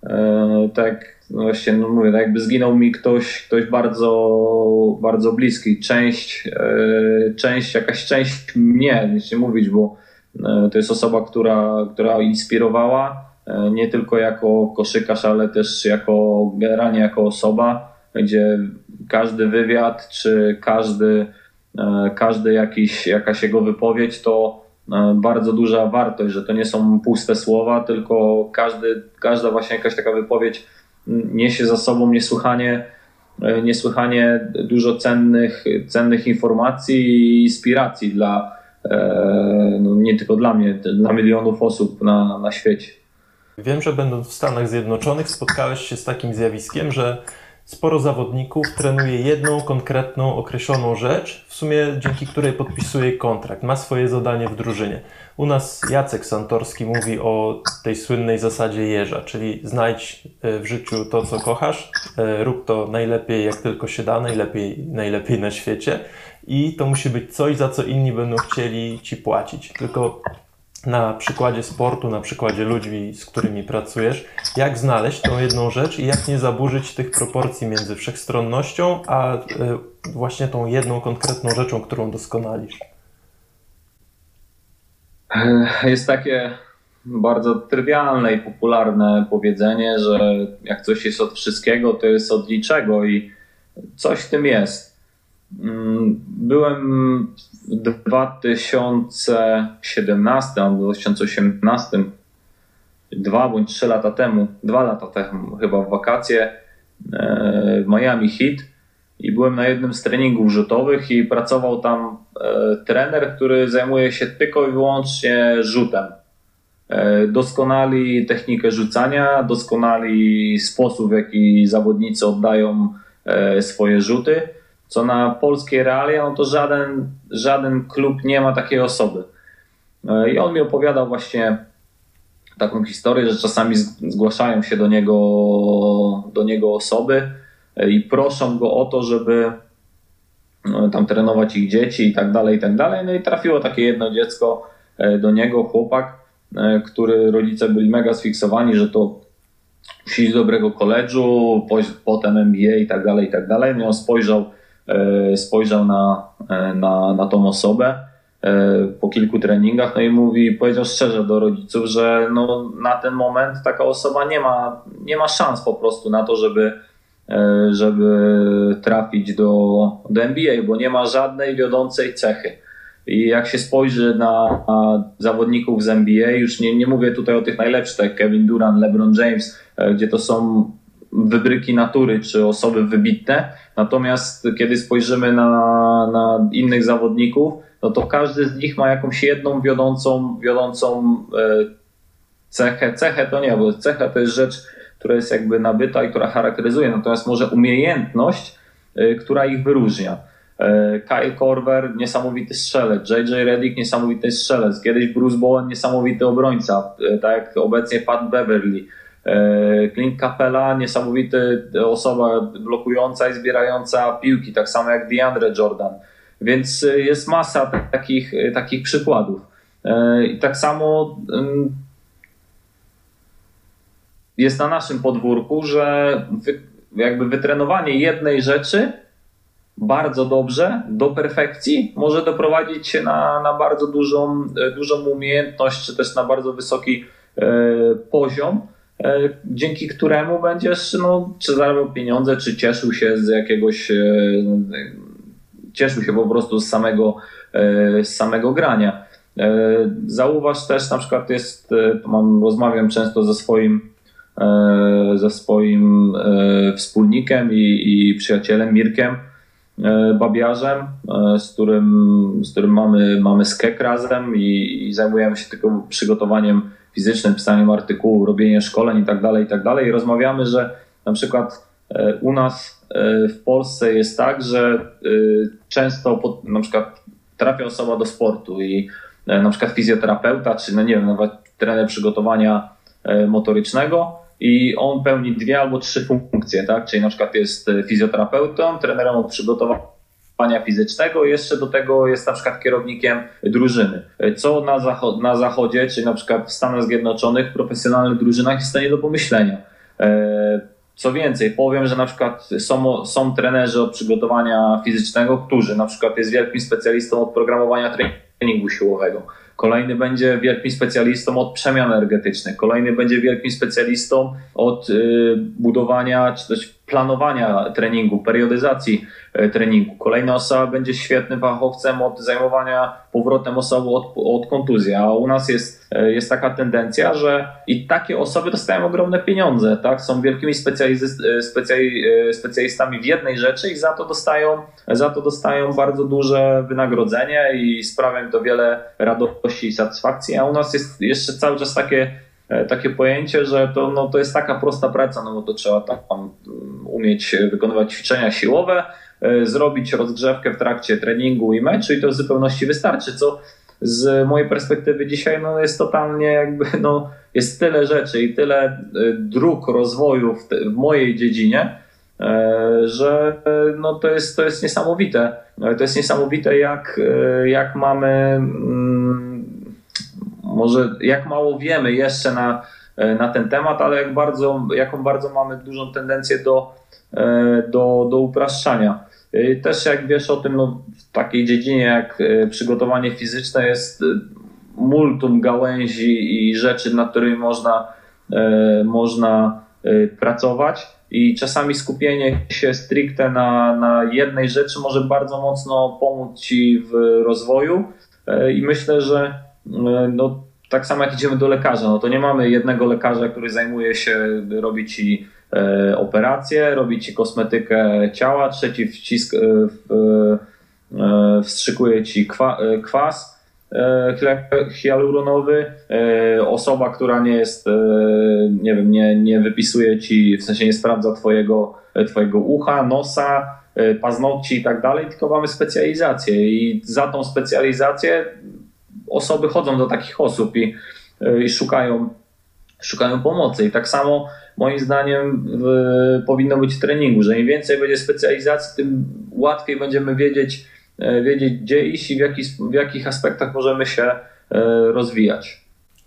E, tak, no właśnie, no mówię, tak jakby zginął mi ktoś, ktoś bardzo, bardzo bliski. Część, e, część, jakaś część mnie, nie mówić, bo e, to jest osoba, która, która inspirowała nie tylko jako koszykarz, ale też jako generalnie jako osoba, gdzie każdy wywiad czy każdy, e, każdy jakiś, jakaś jego wypowiedź to e, bardzo duża wartość, że to nie są puste słowa, tylko każdy, każda właśnie jakaś taka wypowiedź niesie za sobą niesłychanie, e, niesłychanie dużo cennych, cennych informacji i inspiracji dla no nie tylko dla mnie, dla milionów osób na, na świecie. Wiem, że będąc w Stanach Zjednoczonych spotkałeś się z takim zjawiskiem, że sporo zawodników trenuje jedną konkretną, określoną rzecz, w sumie dzięki której podpisuje kontrakt, ma swoje zadanie w drużynie. U nas Jacek Santorski mówi o tej słynnej zasadzie jeża, czyli znajdź e, w życiu to, co kochasz, e, rób to najlepiej, jak tylko się da, najlepiej, najlepiej na świecie i to musi być coś, za co inni będą chcieli ci płacić. Tylko na przykładzie sportu, na przykładzie ludzi, z którymi pracujesz, jak znaleźć tą jedną rzecz i jak nie zaburzyć tych proporcji między wszechstronnością, a y, właśnie tą jedną konkretną rzeczą, którą doskonalisz? Jest takie bardzo trywialne i popularne powiedzenie, że jak coś jest od wszystkiego, to jest od niczego i coś w tym jest. Mm, byłem w 2017 albo 2018, dwa bądź trzy lata temu, dwa lata temu chyba w wakacje w Miami Heat i byłem na jednym z treningów rzutowych i pracował tam e, trener, który zajmuje się tylko i wyłącznie rzutem. E, doskonali technikę rzucania, doskonali sposób, w jaki zawodnicy oddają e, swoje rzuty, co na polskie realia, no to żaden, żaden klub nie ma takiej osoby. I on mi opowiadał właśnie taką historię, że czasami zgłaszają się do niego, do niego osoby, i proszą go o to, żeby no, tam trenować ich dzieci i tak dalej, i tak dalej. No i trafiło takie jedno dziecko e, do niego, chłopak, e, który rodzice byli mega sfiksowani, że to musi iść do dobrego koledżu, potem MBA i tak dalej, i tak dalej. No on spojrzał, e, spojrzał na, na, na tą osobę po kilku treningach, no i mówi, powiedział szczerze do rodziców, że no, na ten moment taka osoba nie ma, nie ma szans po prostu na to, żeby E, żeby trafić do, do NBA, bo nie ma żadnej wiodącej cechy. I jak się spojrzy na, na, zawodników z NBA, już nie, nie mówię tutaj o tych najlepszych, tak Kevin Durant, LeBron James, e, gdzie to są wybryki natury czy osoby wybitne. Natomiast kiedy spojrzymy na, na innych zawodników, no to każdy z nich ma jakąś jedną wiodącą, wiodącą e, cechę. Cechę to nie, bo cecha to jest rzecz która jest jakby nabyta i która charakteryzuje, natomiast może umiejętność, y, która ich wyróżnia. Y, Kyle Korver, niesamowity strzelec, JJ Redick, niesamowity strzelec, kiedyś Bruce Bowen, niesamowity obrońca, tak jak obecnie Pat Beverly, Clint Capella, niesamowity osoba blokująca i zbierająca piłki, tak samo jak DeAndre Jordan. Więc jest masa takich, takich przykładów. I tak samo jest na naszym podwórku, że jakby wytrenowanie jednej rzeczy bardzo dobrze, do perfekcji, może doprowadzić się na, na bardzo dużą, e, dużą umiejętność, czy też na bardzo wysoki e, poziom, e, dzięki któremu będziesz no, czy zarabiał pieniądze, czy cieszył się z jakiegoś, e, cieszył się po prostu z samego, e, z samego grania. E, zauważ też, na przykład jest, mam, rozmawiam często ze swoim E, ze swoim e, wspólnikiem i, i przyjacielem Mirkiem e, Babiarzem, z którym, z którym mamy, mamy skek razem i, i zajmujemy się tylko przygotowaniem fizycznym, pisaniem artykułów, robieniem szkoleń i tak dalej, i tak. I rozmawiamy, że na przykład u nas w Polsce jest tak, że często pod, na przykład trafia osoba do sportu i na przykład fizjoterapeuta, czy no nie wiem, nawet trener przygotowania motorycznego i on pełni dwie albo trzy funkcje, tak? Czyli na przykład jest e, fizjoterapeutą, trenerem od przygotowania fizycznego, jeszcze do tego jest na przykład kierownikiem drużyny. Co na, na zachodzie, czy na przykład w Stanach Zjednoczonych, w profesjonalnych drużynach jest to nie do pomyślenia. E, co więcej, powiem, że na przykład są, są trenerzy od przygotowania fizycznego, którzy na przykład jest wielkim specjalistą od programowania treningu siłowego Kolejny będzie wielkim specjalistą od przemian energetycznych. Kolejny będzie wielkim specjalistą od y, budowania czy też planowania treningu, periodyzacji e, treningu. Kolejna osoba będzie świetnym fachowcem od zajmowania powrotem osoby od, od kontuzji, a u nas jest, e, jest taka tendencja, że i takie osoby dostają ogromne pieniądze, tak? są wielkimi specjalistami w jednej rzeczy i za to dostają, za to dostają bardzo duże wynagrodzenie i sprawia im to wiele radości i satysfakcji, a u nas jest jeszcze cały czas takie E, takie pojęcie, że to, no, to jest taka prosta praca, no bo to trzeba tam mm, umieć wykonywać ćwiczenia siłowe, e, zrobić rozgrzewkę w trakcie treningu i meczu i to w zupełności wystarczy, co z mojej perspektywy dzisiaj no, jest totalnie jakby, [LAUGHS] no, jest tyle rzeczy i tyle e, dróg rozwoju w, te, w mojej dziedzinie, że no, to, jest, to jest niesamowite. To jest niesamowite, jak, jak mamy mm, może jak mało wiemy jeszcze na, e, na ten temat, ale jak bardzo, jaką bardzo mamy dużą tendencję do, e, do, do upraszczania. E, też jak wiesz o tym, no, w takiej dziedzinie jak przygotowanie fizyczne jest multum gałęzi i rzeczy, nad którymi można, można pracować. i czasami skupienie się stricte na, na jednej rzeczy może bardzo mocno pomóc Ci w rozwoju i myślę, że no, tak samo jak idziemy do lekarza, no to nie mamy jednego lekarza, który zajmuje się, robi Ci E, operację, robi ci kosmetykę ciała, trzeci wcisk, e, e, wstrzykuje ci kwas hialuronowy, osoba, która nie jest, nie wiem, nie, nie wypisuje ci, w sensie nie sprawdza twojego, twojego ucha, nosa, paznokci i tak dalej, tylko mamy specjalizację i za tą specjalizację osoby chodzą do takich osób i, i szukają, szukają pomocy. I tak samo moim zdaniem w, powinno być w treningu, że im więcej będzie specjalizacji, tym łatwiej będziemy wiedzieć, e, wiedzieć gdzie iść i w, jaki, w jakich aspektach możemy się e, rozwijać.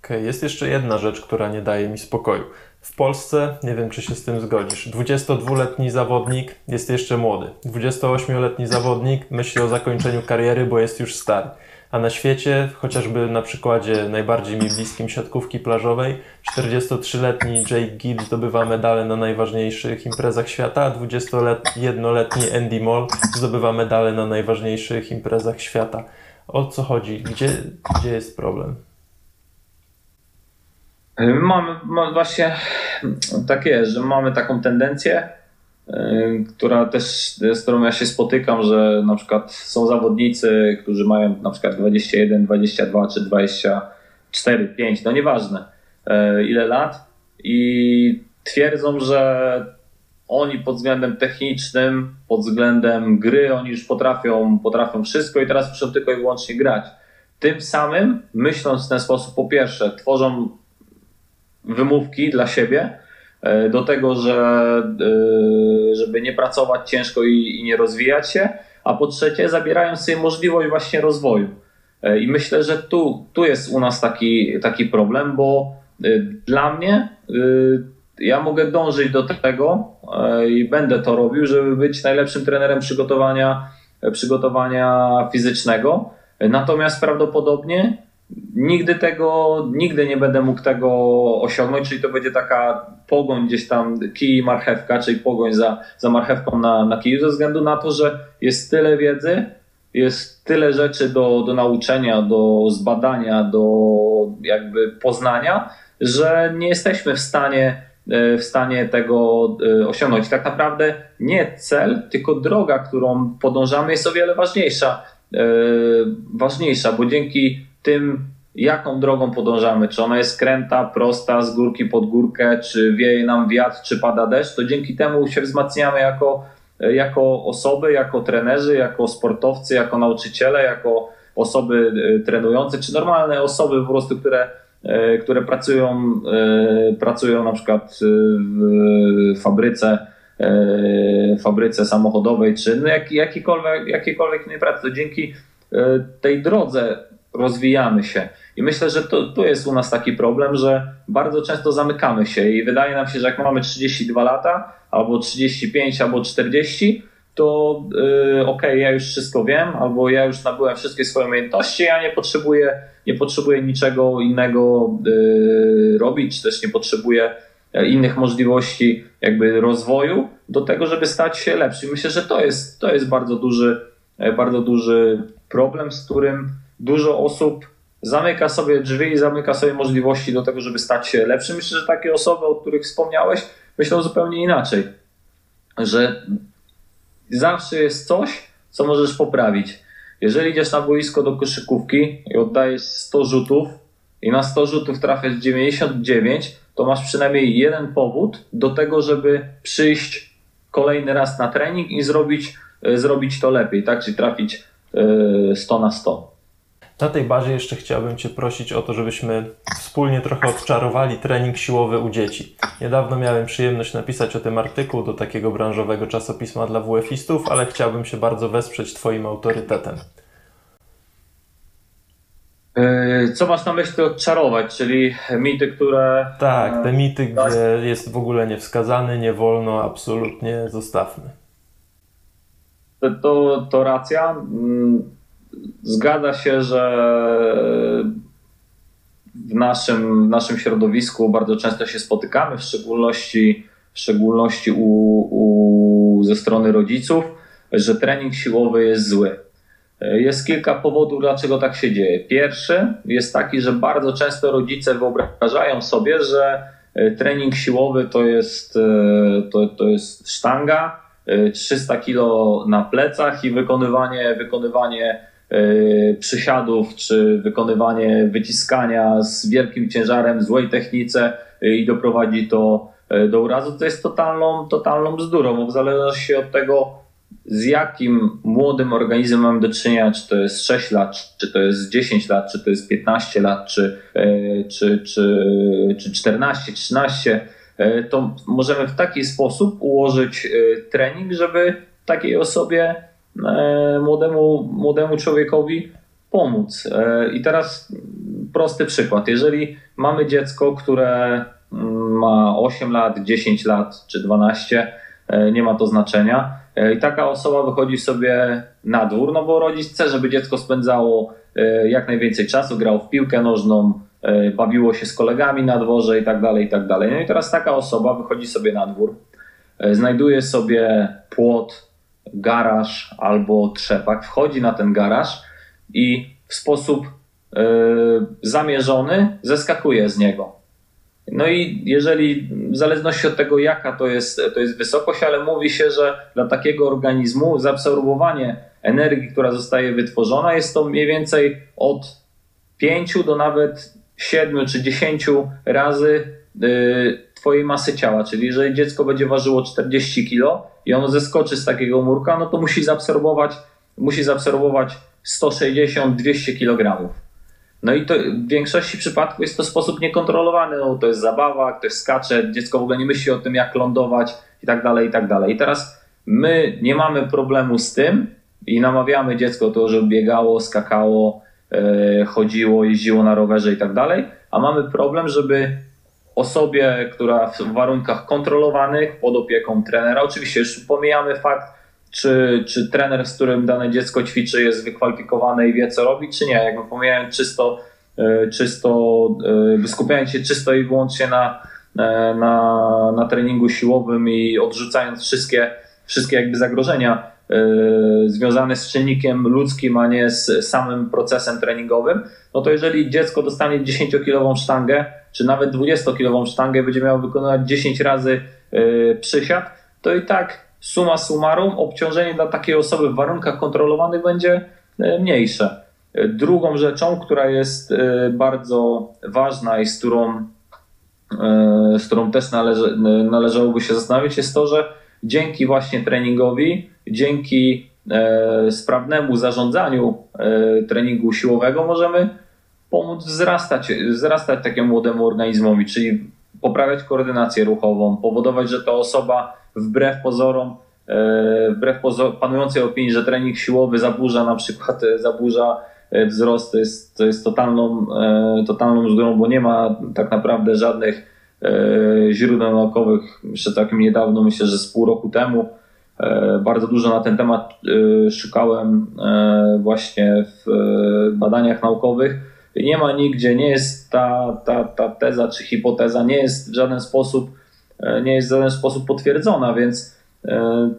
Okay, jest jeszcze jedna rzecz, która nie daje mi spokoju. W Polsce, nie wiem czy się z tym zgodzisz, 22-letni zawodnik jest jeszcze młody. 28-letni zawodnik myśli o zakończeniu kariery, bo jest już stary a na świecie, chociażby na przykładzie najbardziej mi bliskim siatkówki plażowej, 43-letni Jake Gibb zdobywa medale na najważniejszych imprezach świata, a 21-letni Andy Moll zdobywa medale na najważniejszych imprezach świata. O co chodzi? Gdzie, gdzie jest problem? Mamy, mamy właśnie tak jest, że mamy taką tendencję, która też, z którą ja się spotykam, że na przykład są zawodnicy, którzy mają na przykład 21, 22 czy 24, 5, no nieważne e, ile lat i twierdzą, że oni pod względem technicznym, pod względem gry, oni już potrafią, potrafią wszystko i teraz muszą tylko i wyłącznie grać. Tym samym, myśląc w ten sposób, po pierwsze, tworzą wymówki dla siebie, E, do tego, że, e, żeby nie pracować ciężko i, i nie rozwijać się, a po trzecie zabierają sobie możliwość właśnie rozwoju. E, I myślę, że tu, tu jest u nas taki, taki problem, bo dla mnie ja mogę dążyć do tego i będę to robił, żeby być najlepszym trenerem przygotowania, przygotowania fizycznego. Natomiast prawdopodobnie nigdy tego, nigdy nie będę mógł tego osiągnąć, czyli to będzie taka pogoń gdzieś tam, kij i marchewka, czyli pogoń za, za marchewką na, na kiju, ze względu na to, że jest tyle wiedzy, jest tyle rzeczy do, do nauczenia, do zbadania, do jakby poznania, że nie jesteśmy w stanie e, w stanie tego e, osiągnąć. Tak naprawdę nie cel, tylko droga, którą podążamy jest o wiele ważniejsza. E, ważniejsza, bo dzięki tym, jaką drogą podążamy, czy ona jest kręta, prosta, z górki pod górkę, czy wieje nam wiatr, czy pada deszcz, to dzięki temu się wzmacniamy jako, jako osoby, jako trenerzy, jako sportowcy, jako nauczyciele, jako osoby e, trenujące, czy normalne osoby po prostu, które, e, które pracują, e, pracują na przykład w fabryce, fabryce samochodowej, czy no jak, jakiejkolwiek innej pracy. To dzięki tej drodze rozwijamy się. I myślę, że to, tu jest u nas taki problem, że bardzo często zamykamy się i wydaje nam się, że jak mamy 32 lata, albo 35, albo 40, to yy, okej, okay, ja już wszystko wiem, albo ja już nabyłem wszystkie swoje umiejętności, ja nie potrzebuję, nie potrzebuję niczego innego yy, robić, też nie potrzebuję e, innych możliwości jakby rozwoju do tego, żeby stać się lepszy. Myślę, że to jest, to jest bardzo duży, e, bardzo duży problem, z którym dużo osób zamyka sobie drzwi i zamyka sobie możliwości do tego, żeby stać się lepszym. Myślę, że takie osoby, o których wspomniałeś, myślą zupełnie inaczej, że zawsze jest coś, co możesz poprawić. Jeżeli idziesz na boisko do koszykówki i oddajesz 100 rzutów i na 100 rzutów trafiasz 99, to masz przynajmniej jeden powód do tego, żeby przyjść kolejny raz na trening i zrobić, e, zrobić to lepiej, tak? Czyli trafić 100 e, na 100. Na tej bazie jeszcze chciałbym Cię prosić o to, żebyśmy wspólnie trochę odczarowali trening siłowy u dzieci. Niedawno miałem przyjemność napisać o tym artykuł do takiego branżowego czasopisma dla WF-istów, ale chciałbym się bardzo wesprzeć Twoim autorytetem. E, co masz na myśli odczarować, czyli mity, które. Tak, te mity, gdzie jest w ogóle niewskazany, nie wolno, absolutnie zostawmy. To, to racja. Zgadza się, że w naszym, w naszym środowisku bardzo często się spotykamy, w szczególności w szczególności u, u, ze strony rodziców, że trening siłowy jest zły. Jest kilka powodów, dlaczego tak się dzieje. Pierwszy jest taki, że bardzo często rodzice wyobrażają sobie, że trening siłowy to jest, to, to jest sztanga, 300 kg na plecach i wykonywanie, wykonywanie E, przysiadów, czy wykonywanie wyciskania z wielkim ciężarem, złej technice e, i doprowadzi to e, do urazu, to jest totalną, totalną bzdurą, bo w zależności od tego, z jakim młodym organizmem mamy do czynienia, czy to jest 6 lat, czy to jest 10 lat, czy to jest 15 lat, czy, czy, czy, czy 14, 13, to możemy w taki sposób ułożyć trening, żeby takiej osobie E, młodemu, młodemu człowiekowi pomóc. E, I teraz prosty przykład. Jeżeli mamy dziecko, które mm, ma 8 lat, 10 lat czy 12, e, nie ma to znaczenia, i taka osoba wychodzi sobie na dwór, no bo rodzic chce, żeby dziecko spędzało jak najwięcej czasu, grał w piłkę nożną, bawiło się z kolegami na dworze i tak dalej, i tak dalej. No i teraz taka osoba wychodzi sobie na dwór, znajduje sobie płot, garaż albo trzepak, wchodzi na ten garaż i w sposób yy, zamierzony zeskakuje z niego. No i jeżeli, w zależności od tego, jaka to jest, to jest wysokość, ale mówi się, że dla takiego organizmu zaabsorbowanie energii, która zostaje wytworzona, jest to mniej więcej od 5 do nawet 7 czy 10 razy yy, Twojej masy ciała. Czyli jeżeli dziecko będzie ważyło 40 kg, i ono zeskoczy z takiego murka, no to musi zaabsorbować, musi zaabsorbować 160-200 kg. No i to w większości przypadków jest to sposób niekontrolowany. No, to jest zabawa, ktoś skacze, dziecko w ogóle nie myśli o tym, jak lądować i tak dalej, i tak dalej. I teraz my nie mamy problemu z tym i namawiamy dziecko to, żeby biegało, skakało, yy, chodziło, jeździło na rowerze i tak dalej, a mamy problem, żeby osobie, która w warunkach kontrolowanych, pod opieką trenera, oczywiście już pomijamy fakt, czy, czy trener, z którym dane dziecko ćwiczy, jest wykwalifikowany i wie, co robi, czy nie. Jakby pomijając czysto, e, czysto e, skupiając się czysto i wyłącznie na, e, na, na treningu siłowym i odrzucając wszystkie, wszystkie jakby zagrożenia związane z czynnikiem ludzkim, a nie z samym procesem treningowym, no to jeżeli dziecko dostanie 10-kilową sztangę, czy nawet 20-kilową sztangę będzie miał wykonywać 10 razy yy, przysiad, to i tak suma summarum obciążenie dla takiej osoby w warunkach kontrolowanych będzie yy, mniejsze. Yy, drugą rzeczą, która jest bardzo ważna i z którą, z którą też należy, należałoby się zastanowić, jest to, że dzięki właśnie treningowi, dzięki sprawnemu zarządzaniu treningu siłowego możemy pomóc wzrastać, wzrastać takiemu młodemu organizmowi, czyli poprawiać koordynację ruchową, powodować, że ta osoba wbrew pozorom, e, wbrew panującej opinii, że trening siłowy zaburza na przykład, e, zaburza e, wzrost, to jest, to jest totalną, totalną bzdurą, bo nie ma tak naprawdę żadnych źródeł naukowych, jeszcze takim niedawno, myślę, że z pół roku temu, bardzo dużo na ten temat szukałem właśnie w badaniach naukowych nie ma nigdzie, nie jest ta, ta, ta teza czy hipoteza nie jest w żaden sposób e, nie jest w żaden sposób potwierdzona, więc e,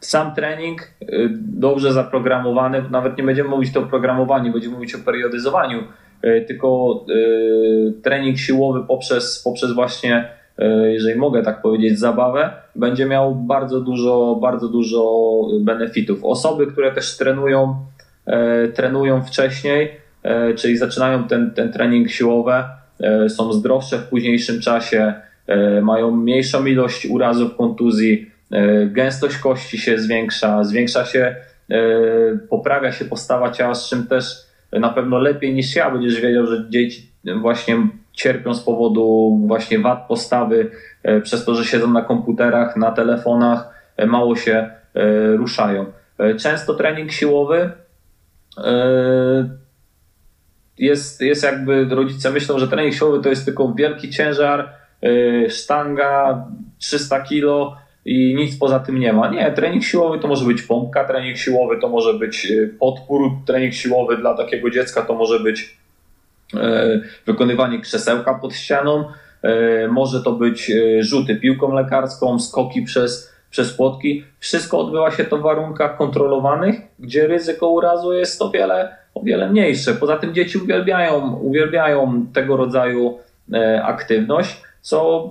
sam trening e, dobrze zaprogramowany, nawet nie będziemy mówić o programowaniu, będziemy mówić o periodyzowaniu, tylko trening siłowy poprzez, poprzez właśnie, jeżeli mogę tak powiedzieć, zabawę, będzie miał bardzo dużo, bardzo dużo benefitów. Osoby, które też trenują, trenują wcześniej, czyli zaczynają ten, ten trening siłowy, e, są zdrowsze w późniejszym czasie, e, mają mniejszą ilość urazów, kontuzji, gęstość kości się zwiększa, zwiększa się, poprawia się postawa ciała, z czym też na pewno lepiej niż ja będziesz wiedział, że dzieci właśnie cierpią z powodu właśnie wad postawy, przez to, że siedzą na komputerach, na telefonach, mało się ruszają. Często trening siłowy jest, jest jakby rodzice myślą, że trening siłowy to jest tylko wielki ciężar, yy, sztanga 300 kg i nic poza tym nie ma. Nie, trening siłowy to może być pompka, trening siłowy to może być yy, podpór, trening siłowy dla takiego dziecka to może być yy, wykonywanie krzesełka pod ścianą, może to być rzuty piłką lekarską, skoki przez, przez płotki. Wszystko odbywa się to w warunkach kontrolowanych, gdzie ryzyko urazu jest o wiele, o wiele mniejsze. Poza tym dzieci uwielbiają, uwielbiają tego rodzaju aktywność, co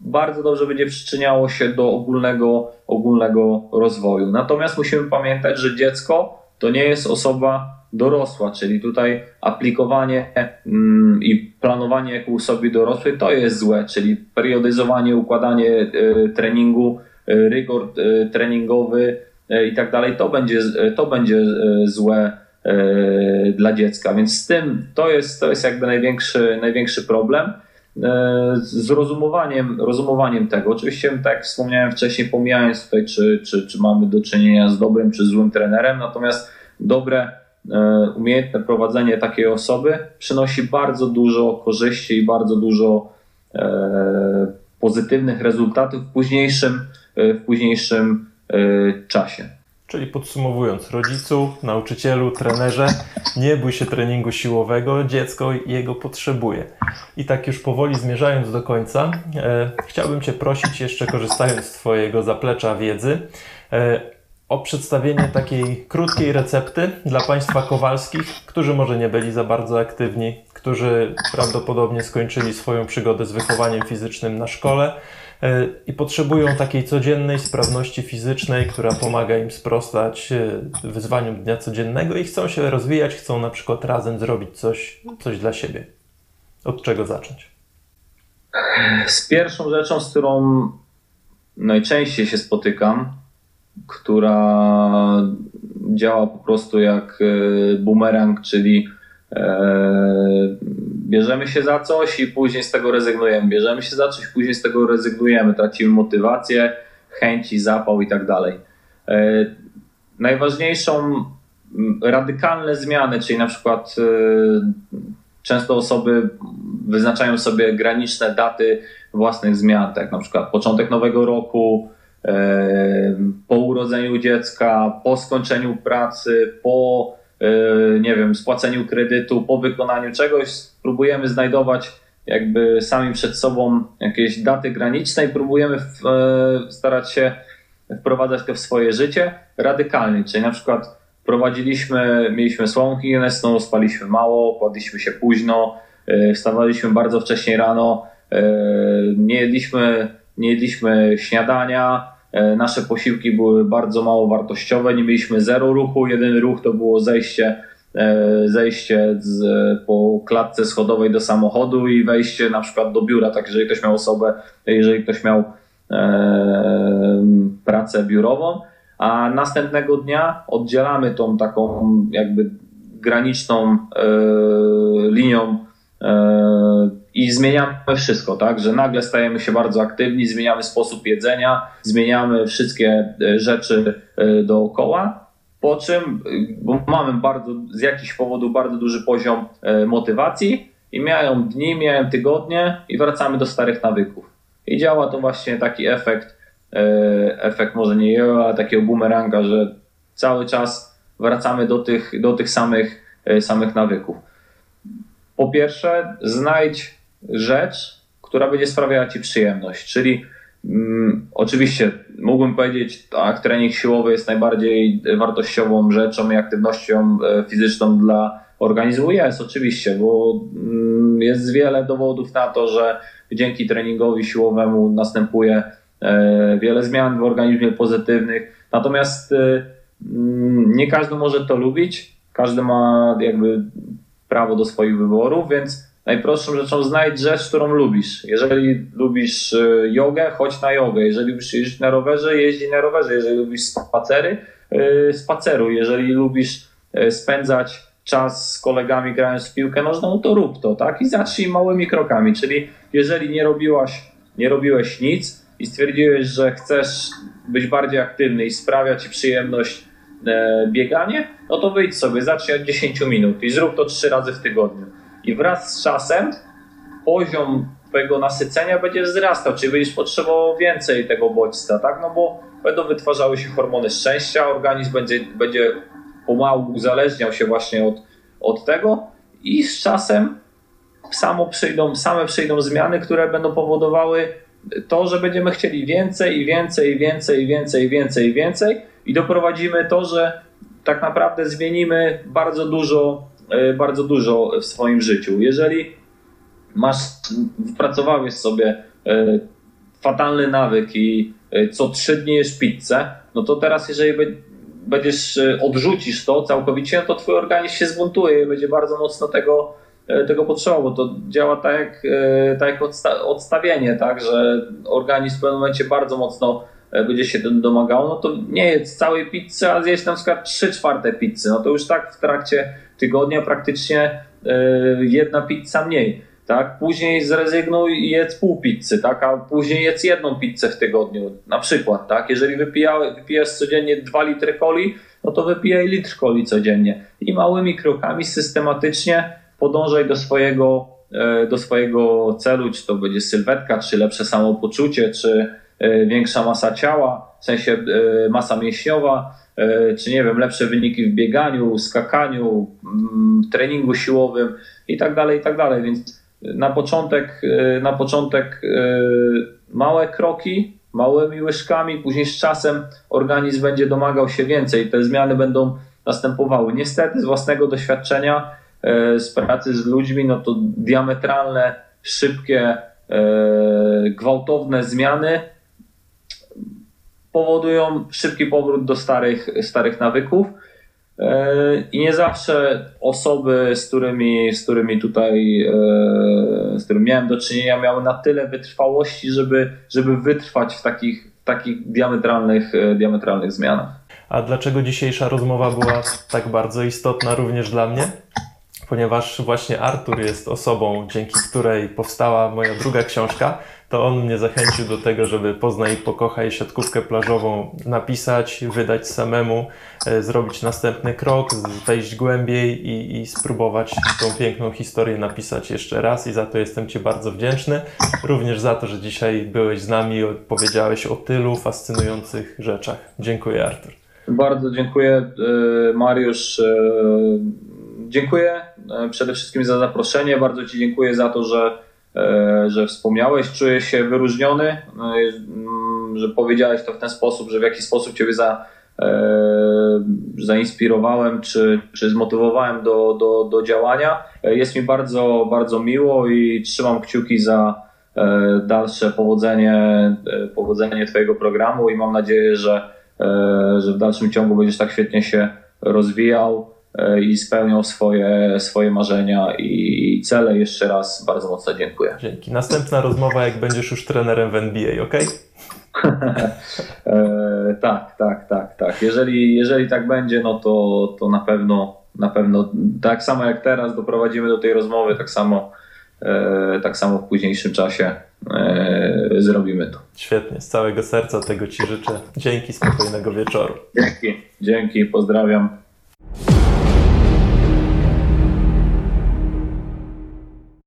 bardzo dobrze będzie przyczyniało się do ogólnego, ogólnego rozwoju. Natomiast musimy pamiętać, że dziecko to nie jest osoba dorosła, czyli tutaj aplikowanie mm, i planowanie jak u osoby dorosłej to jest złe, czyli periodyzowanie, układanie y, treningu, y, rygor treningowy i tak dalej, to będzie, to będzie złe dla dziecka. Więc z tym to jest, to jest jakby największy, największy problem. E, z rozumowaniem, rozumowaniem tego. Oczywiście, tak jak wspomniałem wcześniej, pomijając tutaj, czy, czy, czy mamy do czynienia z dobrym czy złym trenerem, natomiast dobre, e, umiejętne prowadzenie takiej osoby przynosi bardzo dużo korzyści i bardzo dużo e, pozytywnych rezultatów w późniejszym, w późniejszym czasie. Czyli podsumowując, rodzicu, nauczycielu, trenerze, nie bój się treningu siłowego, dziecko jego potrzebuje. I tak już powoli zmierzając do końca, e, chciałbym Cię prosić, jeszcze korzystając z Twojego zaplecza wiedzy, e, o przedstawienie takiej krótkiej recepty dla Państwa Kowalskich, którzy może nie byli za bardzo aktywni, którzy prawdopodobnie skończyli swoją przygodę z wychowaniem fizycznym na szkole i potrzebują takiej codziennej sprawności fizycznej, która pomaga im sprostać e, wyzwaniom dnia codziennego i chcą się rozwijać, chcą na przykład razem zrobić coś, coś dla siebie. Od czego zacząć? Z pierwszą rzeczą, z którą najczęściej się spotykam, która działa po prostu jak e, bumerang, czyli bierzemy się za coś i później z tego rezygnujemy. Bierzemy się za coś, później z tego rezygnujemy. Tracimy motywację, chęci, zapał i tak dalej. E, najważniejszą radykalne zmiany, czyli na przykład e, często osoby wyznaczają sobie graniczne daty własnych zmian, tak na przykład początek nowego roku, e, po urodzeniu dziecka, po skończeniu pracy, po nie wiem, spłaceniu kredytu, po wykonaniu czegoś, próbujemy znajdować jakby sami przed sobą jakieś daty graniczne i próbujemy w, e, starać się wprowadzać to w swoje życie radykalnie, czyli na przykład prowadziliśmy, mieliśmy słabą higienę spaliśmy mało, kładliśmy się późno, e, wstawaliśmy bardzo wcześnie rano, nie jedliśmy, nie jedliśmy śniadania, nasze posiłki były bardzo mało wartościowe, nie mieliśmy zero ruchu, jedyny ruch to było zejście, e, zejście z, po klatce schodowej do samochodu i wejście na przykład do biura, tak jeżeli ktoś miał osobę, jeżeli ktoś miał e, pracę biurową, a następnego dnia oddzielamy tą taką jakby graniczną e, linią e, i zmieniamy wszystko, tak? Że nagle stajemy się bardzo aktywni, zmieniamy sposób jedzenia, zmieniamy wszystkie e, rzeczy e, dookoła. Po czym, e, bo mamy bardzo, z jakichś powodów bardzo duży poziom motywacji i miałem dni, miałem tygodnie i wracamy do starych nawyków. I działa to właśnie taki efekt, efekt może nie jojo, ale takiego bumeranga, że cały czas wracamy do tych, do tych samych, samych nawyków. Po pierwsze, znajdź rzecz, która będzie sprawiała Ci przyjemność. Czyli mm, oczywiście mógłbym powiedzieć, tak, trening siłowy jest najbardziej wartościową rzeczą i aktywnością e, fizyczną dla organizmu. Jest oczywiście, bo mm, jest wiele dowodów na to, że dzięki treningowi siłowemu następuje e, wiele zmian w organizmie pozytywnych. Natomiast e, mm, nie każdy może to lubić, każdy ma jakby prawo do swoich wyborów, więc najprostszą rzeczą znajdź rzecz, którą lubisz. Jeżeli lubisz y, jogę, chodź na jogę. Jeżeli lubisz jeździć na rowerze, jeździ na rowerze. Jeżeli lubisz spacery, y, spaceruj. Jeżeli lubisz y, spędzać czas z kolegami grając w piłkę nożną, to rób to, tak? I zacznij małymi krokami. Czyli jeżeli nie robiłaś, nie robiłeś nic i stwierdziłeś, że chcesz być bardziej aktywny i sprawia ci przyjemność e, bieganie, no to wyjdź sobie, zacznij od 10 minut i zrób to 3 razy w tygodniu i wraz z czasem poziom twojego nasycenia będzie wzrastał, czyli będziesz potrzebował więcej tego bodźca, tak? No bo będą wytwarzały się hormony szczęścia, organizm będzie, będzie pomału uzależniał się właśnie od, od tego i z czasem samo przyjdą, same przyjdą zmiany, które będą powodowały to, że będziemy chcieli więcej i więcej i więcej i więcej i więcej i więcej i doprowadzimy to, że tak naprawdę zmienimy bardzo dużo, bardzo dużo w swoim życiu. Jeżeli masz, wpracowałeś sobie e, fatalny nawyk i e, co trzy dni jesz pizzę, no to teraz jeżeli będziesz odrzucisz to całkowicie, no to twój organizm się zbuntuje i będzie bardzo mocno tego, tego potrzebował, bo to działa tak jak, tak jak odstawienie, tak, że organizm w pewnym momencie bardzo mocno E, będzie się domagało, no to nie jedz całej pizzy, a zjeść na przykład 3 czwarte pizzy. No to już tak w trakcie tygodnia praktycznie e, jedna pizza mniej. Tak? Później zrezygnuj i jedz pół pizzy, tak? a później jedz jedną pizzę w tygodniu. Na przykład, tak? jeżeli wypijasz, wypijasz codziennie 2 litry coli, no to wypijaj litr coli codziennie. I małymi krokami systematycznie podążaj do swojego, e, do swojego celu, czy to będzie sylwetka, czy lepsze samopoczucie, czy E, większa masa ciała, w sensie masa mięśniowa, czy nie wiem, lepsze wyniki w bieganiu, skakaniu, mm, treningu siłowym i tak dalej, i tak dalej. Więc na początek, na początek małe kroki, małymi łyżkami, później z czasem organizm będzie domagał się więcej. Te zmiany będą następowały. Niestety z własnego doświadczenia, z pracy z ludźmi, no to diametralne, szybkie, gwałtowne zmiany powodują szybki powrót do starych, starych nawyków. E, I nie zawsze osoby, z którymi, z którymi tutaj, e, z którymi miałem do czynienia, miały na tyle wytrwałości, żeby, żeby wytrwać w takich, takich diametralnych, e, diametralnych zmianach. A dlaczego dzisiejsza rozmowa była tak bardzo istotna również dla mnie? Ponieważ właśnie Artur jest osobą, dzięki której powstała moja druga książka, to on mnie zachęcił do tego, żeby Poznaj i pokochaj siatkówkę plażową napisać, wydać samemu, e, zrobić następny krok, wejść głębiej i, i spróbować tą piękną historię napisać jeszcze raz i za to jestem Ci bardzo wdzięczny. Również za to, że dzisiaj byłeś z nami i opowiedziałeś o tylu fascynujących rzeczach. Dziękuję Artur. Bardzo dziękuję e, Mariusz. E, dziękuję przede wszystkim za zaproszenie. Bardzo Ci dziękuję za to, że że wspomniałeś, czuję się wyróżniony, e, mm, że powiedziałeś to w ten sposób, że w jakiś sposób Ciebie za, e, zainspirowałem czy, czy zmotywowałem do, do, do działania. Jest mi bardzo, bardzo miło i trzymam kciuki za dalsze powodzenie, powodzenie Twojego programu i mam nadzieję, że, że w dalszym ciągu będziesz tak świetnie się rozwijał E, i spełnią swoje, swoje marzenia i cele. Jeszcze raz bardzo mocno dziękuję. Dzięki. Następna rozmowa, jak będziesz już trenerem w NBA, ok? [LAUGHS] e, tak, tak, tak, tak. Jeżeli, jeżeli tak będzie, no to, to na pewno, na pewno tak samo jak teraz doprowadzimy do tej rozmowy, tak samo, e, tak samo w późniejszym czasie e, zrobimy to. Świetnie, z całego serca tego Ci życzę. Dzięki, spokojnego wieczoru. Dzięki, dzięki, pozdrawiam.